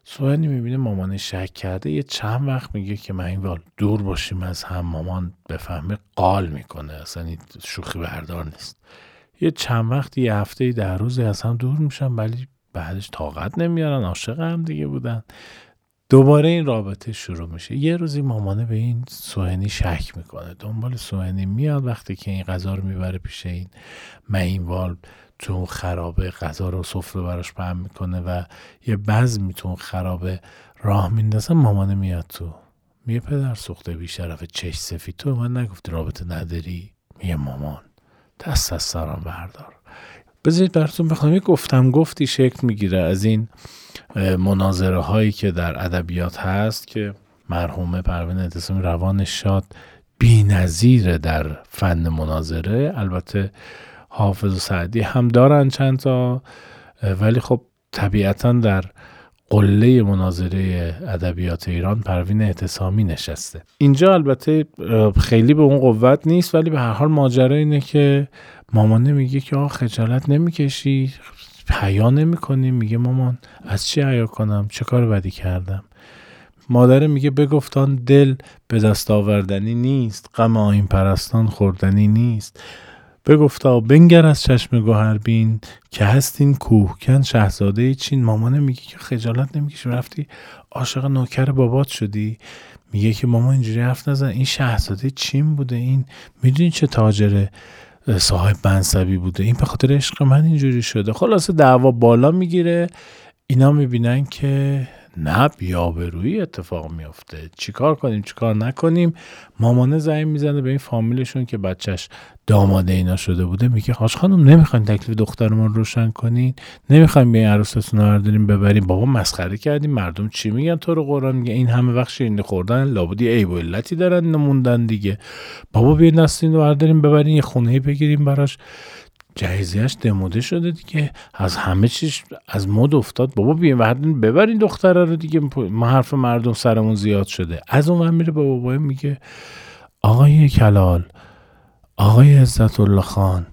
سوهنی می‌بینه مامان شک کرده. یه چند وقت میگه که من دور باشیم از هم. مامان بفهمه قال می‌کنه. اصلا این شوخی بردار نیست. یه چند وقت یه هفته در روزی از هم دور میشن ولی بعدش طاقت نمیارن. عاشق هم دیگه بودن. دوباره این رابطه شروع میشه. یه روزی مامانه به این سوهنی شک می‌کنه. دنبال سوهنی میاد. وقتی که این غذا رو می‌بره پیش این مهینوال تو خرابه غذا رو سفره براش پهم می‌کنه و یه بزمی تو خرابه راه میندازه مامانه میاد تو. میگه پدر سوخته بیشرف چش سفید. تو من نگفتی رابطه نداری؟ میگه مامان دست از سرم بردار. بذارید براتون بخوام یه گفتم گفتی شکل می‌گیره از این مناظره هایی که در ادبیات هست که مرحومه پروین اعتصامی روان شاد بی نظیره در فن مناظره. البته حافظ و سعدی هم دارن چند تا ولی خب طبیعتا در قله مناظره ادبیات ایران پروین اعتصامی نشسته. اینجا البته خیلی به اون قوت نیست ولی به هر حال ماجرا اینه که مامانه میگه که آه خجالت نمی‌کشی حیا نمی‌کنی. میگه مامان از چی حیا کنم؟ چه کار بدی کردم؟ مادر میگه بگفتان دل به دست آوردنی نیست غم آین پرستان خوردنی نیست. بگفتا بنگر از چشم گوهربین که هستین کوهکن شهزاده چین. مامانه میگه که خجالت نمی‌کشی. رفتی عاشق نوکر بابات شدی. میگه که مامان اینجوری حرف نزن. این شهزاده چین بوده. این می‌دونی چه تاجر صاحب منصبی بوده. این به خاطر عشق من اینجوری شده. خلاصه دعوا بالا می‌گیره. اینا می‌بینن که نه بیابرویی اتفاق میفته چیکار کنیم چیکار نکنیم؟ مامانه زنگ می‌زنه به این فامیلشون که بچهش داماده اینا شده بوده. میگه هاش خانم نمی‌خواین تکلیف دخترمون روشن کنین؟ نمی‌خوایم به عروستتون برداریم ببریم بابا مسخره کردیم. مردم چی میگن تو رو قرآن؟ میگه این همه وقت شیرینی خوردن لابدی عیب و علتی دارن نموندن دیگه. بابا بیا نستین رو برداریم ببرین یه خونه بگیریم براش. جهیزیش دموده شده دیگه. از همه چیش از مد افتاد. بابا بیاین ببرین دختره رو دیگه. ما حرف مردم سرمون زیاد شده. از اون میره به بابای میگه آقای کلال آقای عزت الله خان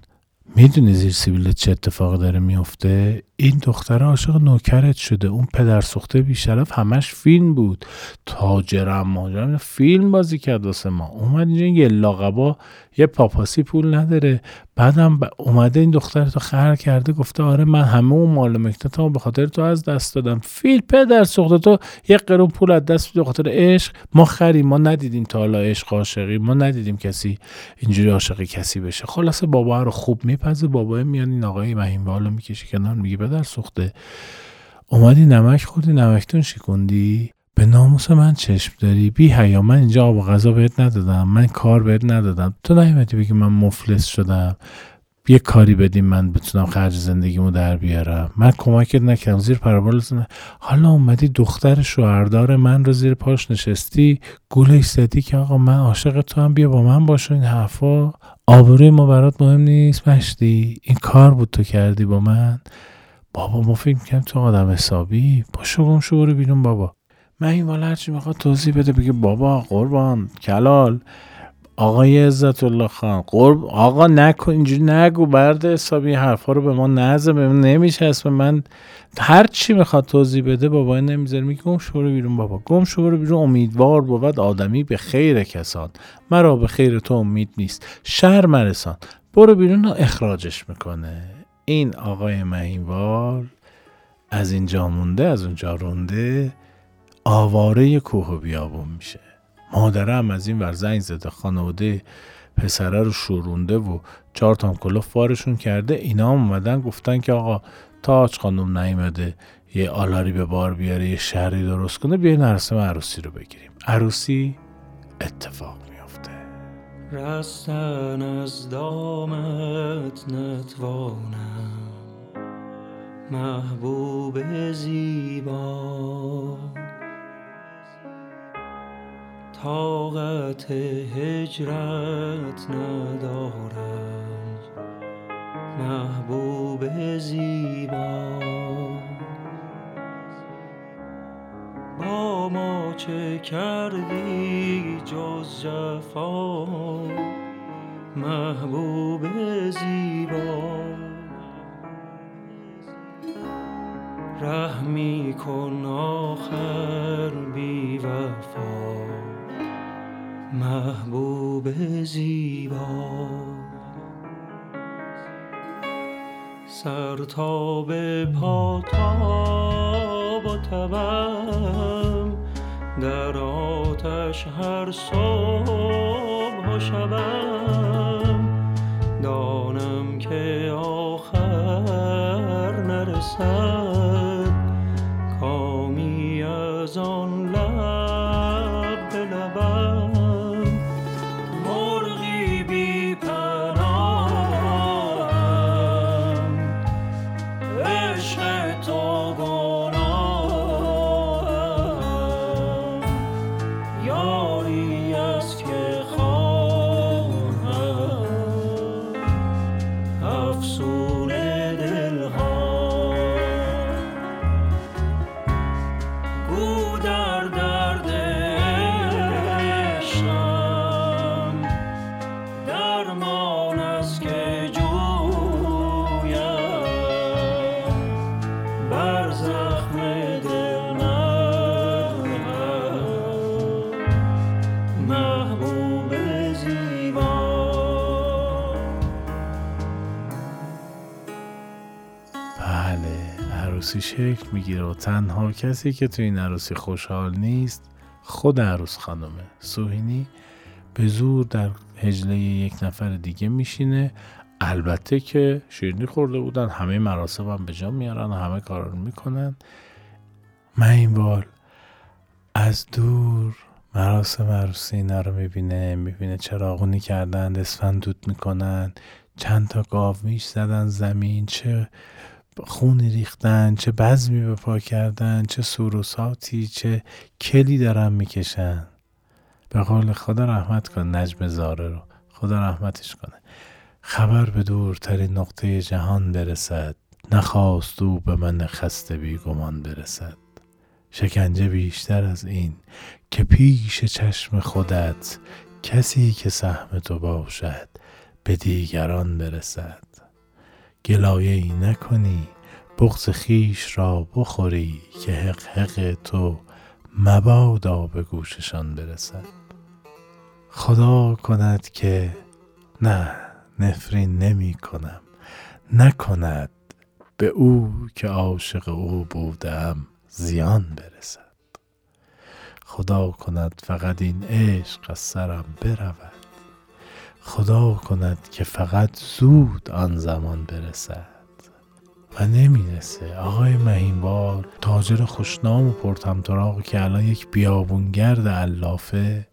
می‌دونی زیر سیبیل چه اتفاق داره میفته این دختر عاشق نوکرت شده. اون پدر سخته بیشرف همش فیلم بود. تاجرم ماجرم فیلم بازی کرد واسه ما. اومد اینجا یه لاغبا یه پاپاسی پول نداره. بعدم اومده این دختر تو خر کرده گفته آره من همه اون مال مکتتامو به خاطر تو از دست دادم. فیل پدر سخته تو یه قرون پول از دست به خاطر عشق. ما خریم ما ندیدیم تا حالا عشق عاشقی. ما ندیدیم کسی اینجوری عاشقی کسی بشه. خلاصه بابا رو خوب میپزه. بابا میاد این آقای مهین می‌کشه کنار میگه در سوخته. اومدی نمک خوردی نمکتون شکوندی. به ناموس من چشم داری. بی حیا من اینجا آب و غذا بهت ندادم. من کار بهت ندادم. تو نیومدی بگی من مفلس شدم. یه کاری بدیم من بتونم خرج زندگیمو در بیارم. من کمکت نکردم. زیر پرابال حالا اومدی دختر شوهردار من رو زیر پاش نشستی. گولش زدی که آقا من عاشق تو هم بیا با من باش این حرفا. آبروی ما برات مهم نیست مشتی. این کار بود تو کردی با من. بابا ما فکر می‌کنم تو آدم حسابی. با شگم شو بیرون بابا. من این والا هرچی می‌خواد توضیح بده بگه بابا قربان کلال. آقای عزت الله خان قرب آقا نکن اینجوری نگو برد حسابی حرفا رو به ما نزه به من نمیشه اسم من هر چی می‌خواد توضیح بده بابا نمی‌ذاره. میگه گم شو بیرون بابا. گم شو بیرون. امیدوار بود آدمی به خیر کسان. مرا به خیر تو امید نیست. شر مرسان. برو بیرون اخراجش می‌کنه. این آقای مهینوار از اینجا مونده از اونجا رونده آواره کوه و بیابون میشه. مادرم از این ور زنگ زده خانواده پسره رو شورونده و چهار تا کلوف فارشون کرده. اینا هم اومدن گفتن که آقا تاج خانم نیمده یه آلاری به بار بیاره یه شهری درست کنه بیاین مراسم عروسی رو بگیریم. عروسی اتفاق میافته رستن از دامت نتوانم. محبوب زیبا طاقت هجرت ندارم. محبوب زیبا با ما چه کردی جز جفا؟ محبوب زیبا. رحمی کن آخر بی وفا. محبوب زیبا. سر تا به پا تاب و تبم در آتش هر صبح شبم دانم که آخر نرسد. شکل می‌گیره و تنها کسی که تو این عروسی خوشحال نیست خود عروس خانمه. سوهینی به زور در هجله یک نفر دیگه میشینه. البته که شیرینی خورده بودن همه مراسم هم به جا میارن و همه کارا رو می‌کنن. من این بار از دور مراسم عروسی اینا رو می‌بینه می‌بینه چراغونی کردن اسفند دود می‌کنن چند تا گاو میش زدن زمین چه خونی ریختن چه بزمی به پا کردن چه سوروساتی چه کلی دارن می‌کشن. به قول خدا رحمت کن نجم زاره رو. خدا رحمتش کنه. خبر به دورترین نقطه جهان برسد. نخواست او به من خسته بیگمان برسد. شکنجه بیشتر از این که پیش چشم خودت کسی که سهم تو باشد به دیگران برسد. گلایه ای نکنی بغز خیش را بخوری که حق حق تو مبادا به گوششان برسد. خدا کند که نه نفرین نمی کنم نکند به او که عاشق او بودم زیان برسد. خدا کند فقط این عشق از سرم برود. خدا کند که فقط زود آن زمان برسد و نمی‌رسه. آقای مهینبار تاجر خوشنام و پرتمطراقی که الان یک بیابونگرد علافه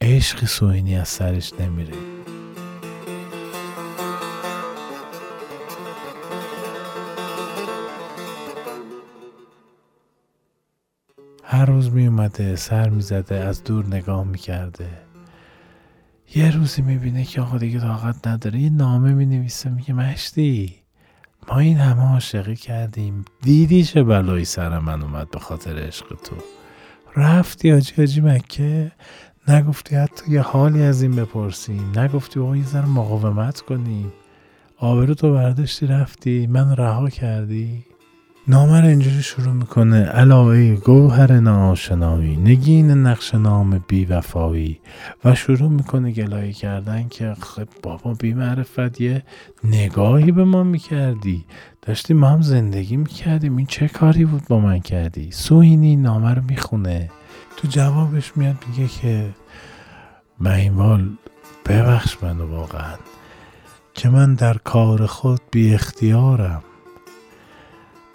عشق سوینی از سرش نمیره. هر روز می اومده سر می‌زده از دور نگاه می‌کرده. یه روزی می‌بینه که آقا دیگه طاقت نداره. یه نامه می‌نویسه میگه مشتی ما این همه عاشقی کردیم. دیدی چه بلایی سر من اومد به خاطر عشق تو؟ رفتی آجی آجی مکه نگفتی حتی یه حالی از این بپرسیم. نگفتی آقا یه ذره مقاومت کنیم. آبرو تو برداشتی رفتی. من رها کردی. نامه رو اینجوری شروع می‌کنه. علاوه گوهر ناشنایی نگین نقش نام بی وفایی و شروع می‌کنه گلایه کردن که خب بابا بی معرفت یه نگاهی به ما می‌کردی. داشتی ما هم زندگی می‌کردیم. این چه کاری بود با من کردی؟ سوینی نامه رو می‌خونه. تو جوابش میاد میگه که مهیمال ببخش منو واقعا. که من در کار خود بی اختیارم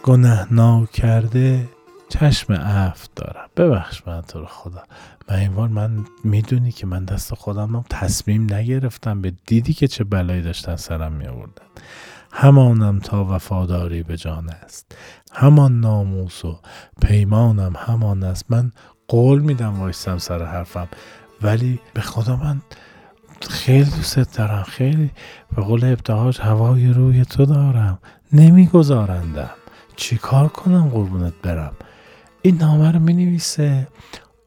گناه کرده چشم عفو دارم. ببخش من تو رو خدا. من من می‌دونی که من دست خودم هم تصمیم نگرفتم. به دیدی که چه بلایی داشتن سرم می آوردن همانم تا وفاداری به جان است. همان ناموس و پیمانم همان است. من قول میدم وایستم سر حرفم. ولی به خدا من خیلی دوست دارم. خیلی به قول ابتهاج هوای روی تو دارم. نمیگذارندم. چی کار کنم قربونت برم؟ این نامه رو می نویسه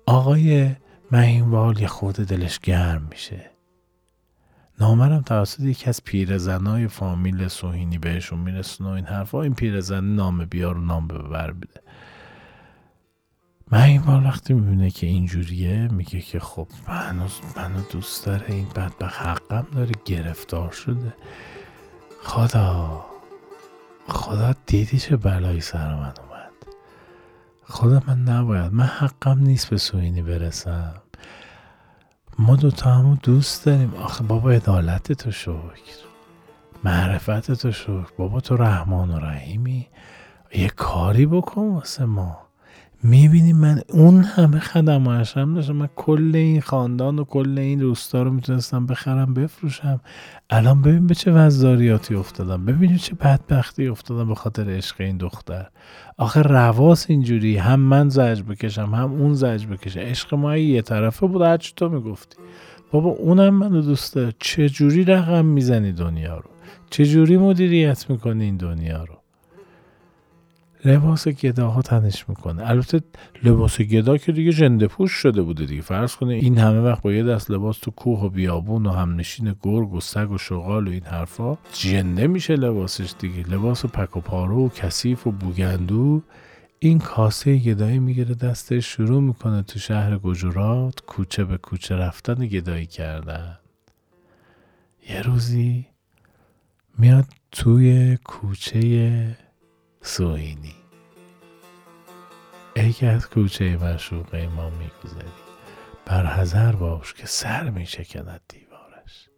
آقای مهینوال یه خود دلش گرم میشه. نامه هم توسط یکی از پیرزنای فامیل سوهینی بهشون میرسونه و این حرفا. این پیرزن نامه بیار و نام ببر بیده من این بار وقتی می‌بینه که اینجوریه میگه که خب منو منو دوست داره این بدبخت حقم داره گرفتار شده. خدا! خدا دیدی چه بلایی سر من اومد. خدا من نباید من حقم نیست به سوینی برسم. ما دوتا همو دوست داریم. آخه بابا عدالت تو شکر. معرفت تو شکر. بابا تو رحمان و رحیمی. یه کاری بکن واسه ما. می‌بینی من اون همه خدم هم داشتم. من کل این خاندان و کل این روستا رو می‌تونستم بخرم بفروشم. الان ببین به چه وزاریاتی افتادم. ببین چه بدبختی افتادم به خاطر عشق این دختر. آخه رواس اینجوری. هم من زج بکشم هم اون زج بکشه. عشق ما یه طرفه بود هرچی تو می‌گفتی. بابا اونم منو دوست چه جوری رقم می‌زنی دنیا رو؟ جوری مدیریت می‌کنی این دنیا رو؟ لباس گداها تنش می‌کنه. البته لباس گدا که دیگه جنده پوش شده بوده دیگه. فرض کنه این همه وقت با یه دست لباس تو کوه و بیابون و همنشین گرگ و سگ و شغال و این حرفا جنده میشه لباسش دیگه. لباس پک و پارو و کثیف و بوگندو. این کاسه گدایی می‌گیره دستش شروع می‌کنه تو شهر گجرات کوچه به کوچه رفتن گدایی کردن. یه روزی میاد توی کوچه سوینی ای که از کوچه مشوقه ما میگذری. بر حذر باش که سر میشکند دیوارش.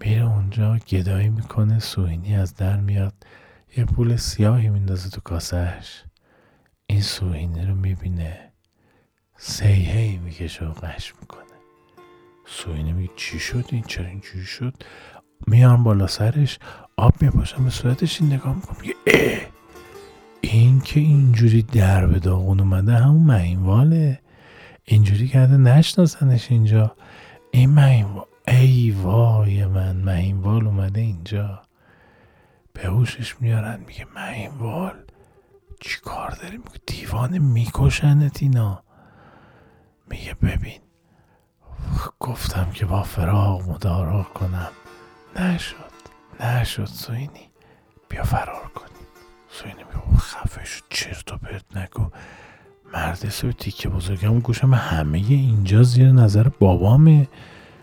میره اونجا گدایی می‌کنه سوینی از در میاد. یه پول سیاهی میندازه تو کاسهش این سوینی رو می‌بینه. سیهی می‌کشه و قش می‌کنه. سوینی میگه چی شد این؟ چرا اینجوری شد؟ میان بالا سرش. آب میپاشم به صورتش این نگاه می‌کنم؟ اه! این که اینجوری در به داغون اومده همون مهینواله. اینجوری کرده نشناسنش اینجا. این مهینوال ای وای من مهینوال اومده اینجا. به هوشش میارن میگه مهینوال چی کار داری میگه دیوانه میکشنت اینا. میگه ببین گفتم که با فراغ مدارا کنم. نشد. نشد سوینی. بیا فرار کنیم. سوینی بیا خفه شد چرت و پرت نگو. مرد سو تیکه بزرگم گوشم همه اینجا زیر نظر بابامه.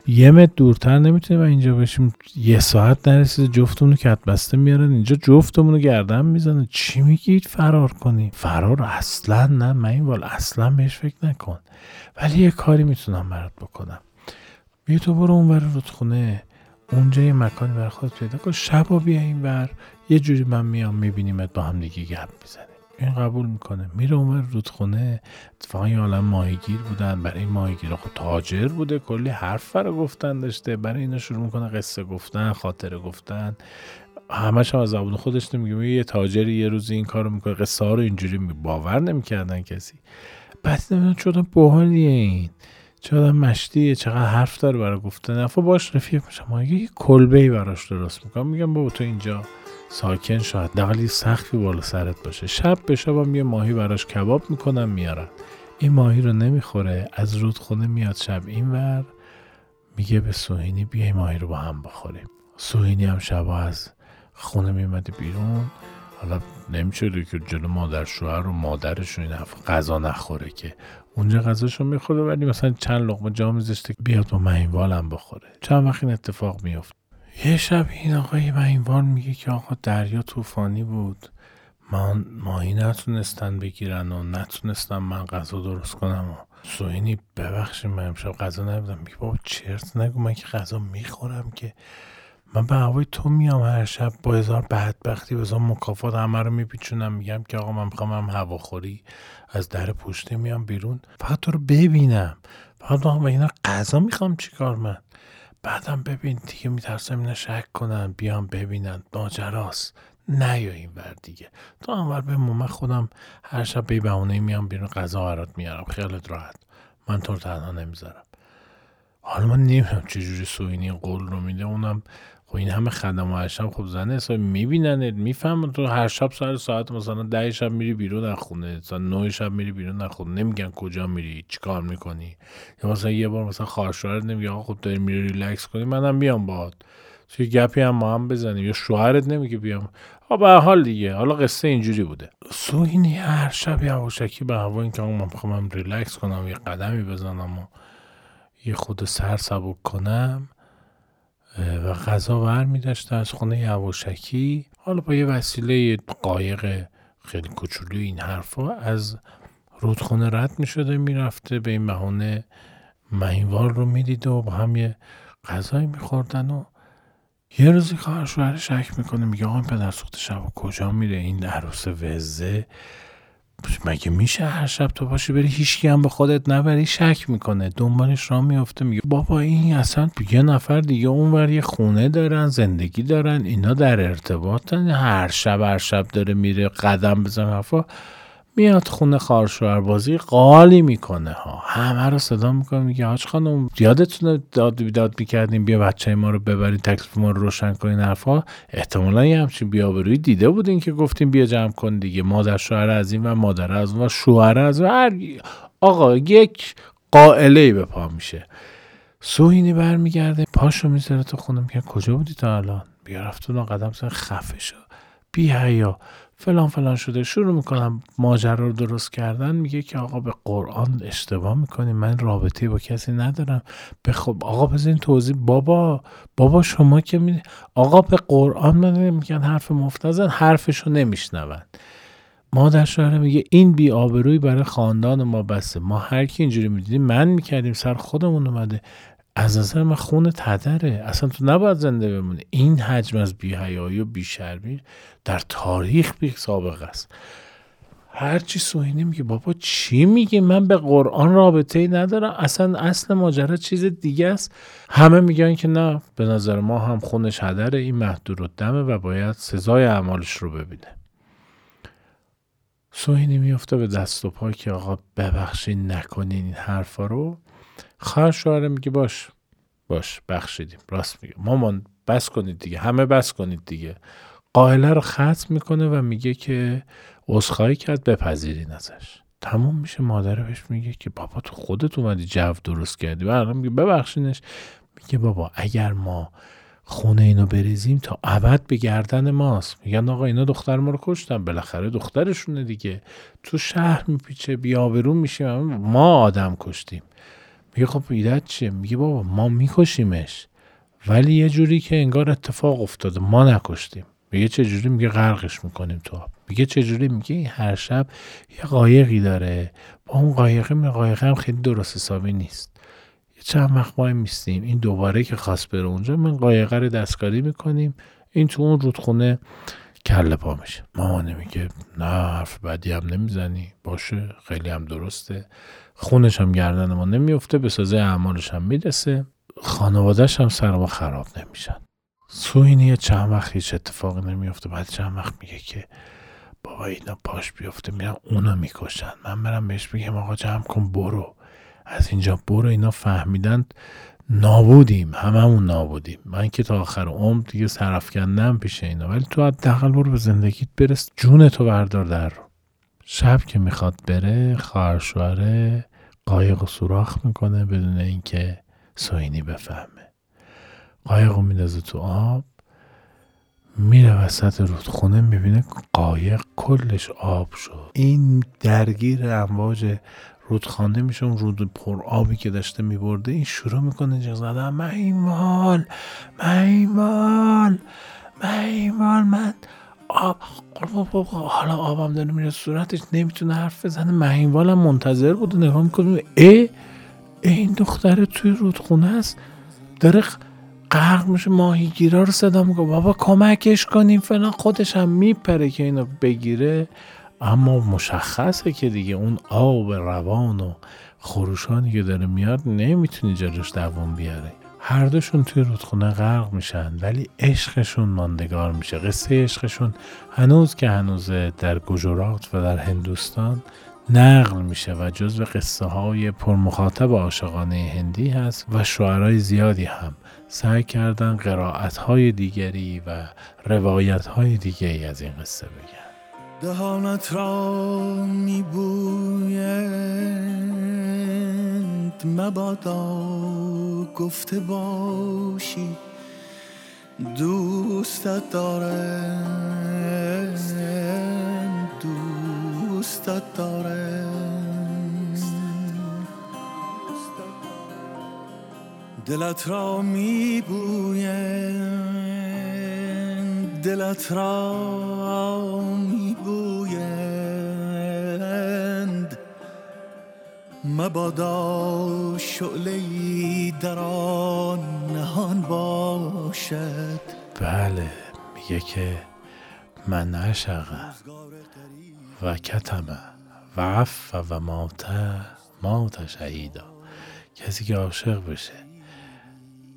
یه متر دورتر نمی‌تونیم اینجا بشیم. یه ساعت نرسید جفتمونو کت بسته میارن. اینجا جفتمونو گردن می‌زنه. چی میگید؟ فرار کنی فرار اصلا نه. من این وال اصلا بهش فکر نکن. ولی یه کاری می‌تونم برات بکنم. بیا تو برو اون رودخونه. اونجا یه مکانی برای خود پیدا کن. شبا بیا این بر یه جوری من میام میبینیمت با هم دیگه گپ می‌زنیم. این قبول می‌کنه. میره اونور رودخونه. اتفاقا یه عالم ماهیگیر بودن. برای این ماهیگیر خود تاجر بوده. کلی حرف رو گفتن داشته. برای اینا شروع می‌کنه قصه گفتن خاطره گفتن. همش هم از زبون خودش نمیگه یه تاجری یه روزی این کارو می‌کنه. قصه ها رو اینجوری باور نمی‌کردن کسی. بعد نمی‌دونم چون باحالیه این؟ چقدر مشتیه چقدر حرف داره برای گفتن نفع باش رفیق میشم. ما یه کلبه ای براش درست می‌کنم. میگم بابا تو اینجا ساکن شاید دقلی سخفی بالا سرت باشه. شب به شبم یه ماهی براش کباب می‌کنم میارن این ماهی رو نمی‌خوره. از رودخونه میاد شب اینور میگه به سوهینی بیای ماهی رو با هم بخوریم. سوهینی هم شبا از خونه میمده بیرون. حالا نمیشه که جلو مادر شوهر و مادرش این غذا نخوره که اونجا غذاشو می‌خوره ولی مثلا چند لقمه جا میذاشته بیاد با مهینوالم بخوره. چند وقت این اتفاق میفته یه شب این آقای مهینوال میگه که آقا دریا طوفانی بود. من ماهی نتونستن بگیرن و نتونستم من غذا درست کنم و سوینی ببخشید من امشب غذا نبودم میگه بابا چرت نگو من که غذا می‌خورم که. من به هوای تو میام هر شب با هزار بدبختی و هزار مکافات همه رو میپیچونم. میگم که آقا من می‌خوام هم هواخوری از در پوشتی میام بیرون. فقط تو رو ببینم. فقط و اینا غذا می‌خوام چیکار من؟ بعدم ببین دیگه میترسم اینا شک کنن بیام ببینن. ماجراست. نیا این ور دیگه. تو انور به من خودم هر شب به بهونه میام بیرون غذا برات میارم. خیالت راحت. من تو رو تنها نمی‌ذارم. حالا من نمی‌دونم چجوری سوینی قول رو میده. اونم خب این همه خدم هر شب خب زنه حساب می‌بینن می‌فهمن تو هر شب سر ساعت مثلا ده شب میری بیرون از خونه مثلا نه شب میری بیرون از خونه. نمیگن کجا میری چیکار می‌کنی؟ یا مثلا یه بار مثلا خواهر نمیگه آقا خب داری میری ریلکس کنی منم بیام باهات. یه گپی هم با هم بزنیم. یا شوهرت نمیگه بیام. به هر حال دیگه. حالا قصه اینجوری بوده. سوینی هر شب یواشکی به هوا اینکه من می‌خوام ریلکس کنم یه قدمی بزنم و یه خود سر سبک کنم و غذا ور می از خونه یواشکی. حالا با یه وسیله قایق خیلی کوچولو این حرفا از رودخونه رد می شده می رفته به این بهونه مهینوار رو می‌دیده و با هم یه غذایی میخوردن و یه روزی خواهر شوهر شک می‌کنه میگه آقا پدر سوخت شب کجا میره؟ این عروس وزه. مگه میشه هر شب تو باشی بری هیچکی هم به خودت نبری؟ شک می‌کنه. دنبالش را میفته میگه بابا این اصلا یه نفر دیگه اونور یه خونه دارن زندگی دارن اینا در ارتباطن. هر شب هر شب داره میره قدم بزن حرفا. میاد خونه خارشوهر بازی قالی می‌کنه ها. همه رو صدا می‌کنه میگه حاج خانم یادتونه داد بیداد می‌کردیم بیا بچه ما رو ببرین تکلیف ما رو روشن کنین حرفا؟ احتمالا یه همچین بیابروی دیده بودین که گفتیم بیا جمع کن دیگه. مادر شوهر از این و مادر از اون و شوهر از و هر آقا یک قائله به پا میشه. سوینی برمیگرده پاشو می‌ذاره تو خونه میگه کجا بودی تا الان؟ بیا رفتون قدم سن خفه شو. بی فلان فلان شده شروع می‌کنم ماجرا رو درست کردن. میگه که آقا به قرآن اشتباه می‌کنی من رابطه با کسی ندارم. به خب آقا بزنین توضیح بابا بابا شما که می آقا به قرآن من میگن حرف مفتزن حرفشو نمیشنون. مادر شوهر میگه این بی آبروی برای خاندان ما بسه ما هر کی اینجوری می‌دیدیم من می‌کردیم سر خودمون اومده. از نظر من خون تدره. اصلا تو نباید زنده بمونی. این حجم از بیهیایی و بیشرمی در تاریخ بی سابقه است. هرچی سوینی میگه بابا چی میگه؟ من به قرآن رابطه ای ندارم. اصلا اصل ماجرا چیز دیگه است. همه میگن که نه به نظر ما هم خونش هدره. این محدود و دمه و باید سزای اعمالش رو ببینه. سوینی میفته به دست و پا که آقا ببخشید نکنین این حرفا رو. خواهر شوهر میگه باش. باش بخشیدیم. راست میگه. مامان بس کنید دیگه. همه بس کنید دیگه. قائله رو ختم می‌کنه و میگه که عذرخواهی کرد بپذیرین ازش. تموم میشه. مادر بهش میگه که بابا تو خودت اومدی جو درست کردی. و الان میگه ببخشینش. میگه بابا اگر ما خونه اینو بریزیم تا ابد به گردن ماست. میگن آقا اینا دختر ما رو کشتن. بالاخره دخترشونه دیگه. تو شهر میپیچه بیابرون میشیم. ما آدم کشتیم. میگه خب ایدت چیه؟ میگه بابا ما میکشیمش. ولی یه جوری که انگار اتفاق افتاده ما نکشتیم. میگه چه جوری؟ میگه غرقش می‌کنیم تو آب. میگه چه جوری؟ میگه این هر شب یه قایقی داره. با اون قایقه می قایقه هم خیلی درست حسابی نیست. یه چند وقت ما میستیم. این دوباره که خواست بره اونجا من قایقه رو دستکاری می‌کنیم. این تو اون رودخونه کله پا میشه. مامانه میگه نه حرف بدی هم نمی‌زنی. باشه خیلی هم درسته. خونش هم گردن ما نمیفته به سازه اعمالش هم می‌رسه. خانوادهش هم سر ما خراب نمیشن. سوینی چند وقت هیچ اتفاقی نمیفته بعد چند وقت میگه که بابا اینا پاش بیفته میرن اونو می‌کشن. من برم بهش بگم آقا جمع کن برو. از اینجا برو اینا فهمیدن نابودیم هممون نابودیم. من که تا آخر عمر دیگه کندم پیش اینا ولی تو حداقل برو به زندگیت برس جون تو بردار در رو. شب که می‌خواد بره خواهر شوهره قایق و سوراخ می‌کنه بدون اینکه سوینی بفهمه. قایق رو میندازه تو آب میره وسط رودخونه می‌بینه قایق کلش آب شد. این درگیر امواج رودخانه میشه اون رود پر آبی که داشته میبرده. این شروع می‌کنه جا زدن. میمال میمال میمال من آب حالا آبم داره میره صورتش نمی‌تونه حرف بزنه. مهینوالم منتظر بود و نگاه می‌کنه ای این دختر توی رودخونه است. داره غرق میشه ماهیگیرا رو صدا می‌کنه. بابا کمکش کنیم فلان. خودش هم میپره که اینو بگیره. اما مشخصه که دیگه اون آب روان و خروشانی که داره میاد نمی‌تونی جلوش دوام بیاره هر دوشون توی رودخونه غرق میشن ولی عشقشون ماندگار میشه. قصه عشقشون هنوز که هنوزه در گجرات و در هندوستان نقل میشه و جزو قصه های پرمخاطب عاشقانه هندی هست و شعرهای زیادی هم سعی کردن قرائت های دیگری و روایت های دیگری از این قصه بگن. دهانت را میبویند. مبادا گفته باشی دوستت دارم دوستت دارم. دلت را میبویند دلت را میبویند مبادا شعله در آن نهان باشد. بله میگه که من عشقه و کتمه و عف و ماته مات شهیدا. کسی که عاشق بشه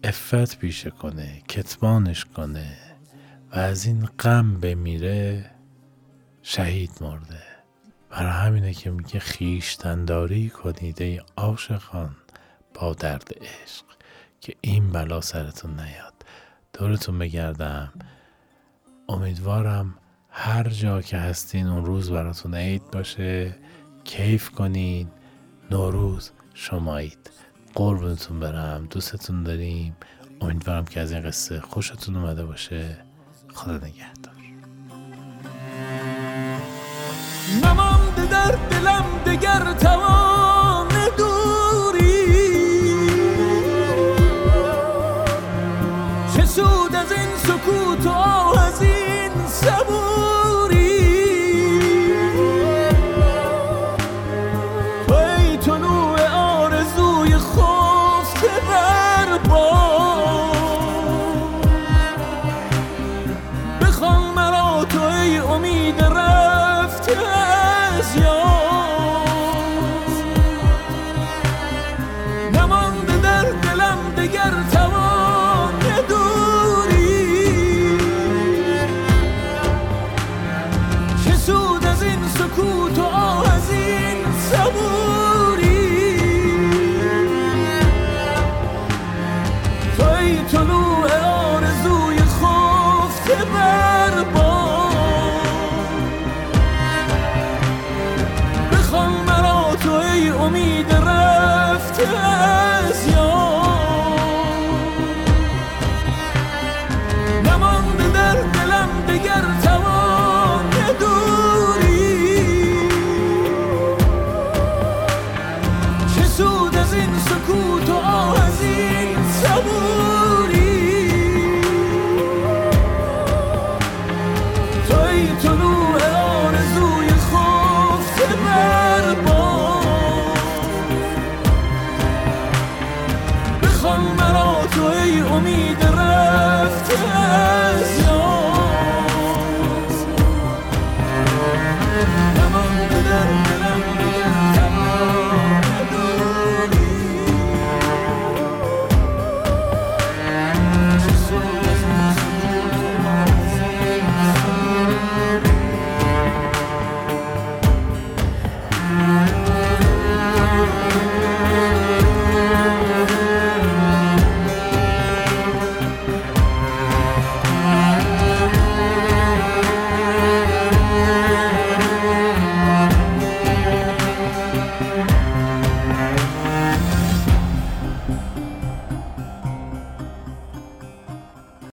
افت پیشه کنه کتمانش کنه و از این غم بمیره شهید مرده. برای همینه که میگه خیشتنداری کنید ای عاشقان با درد عشق که این بلا سرتون نیاد. دورتون بگردم. امیدوارم هر جا که هستین اون روز براتون عید باشه. کیف کنین. نوروز شمایید قربونتون برم. دوستتون داریم. امیدوارم که از این قصه خوشتون اومده باشه. خدا نگهدار. در دلم دگر توان دوری. چه سود از این سکوت و از این سبور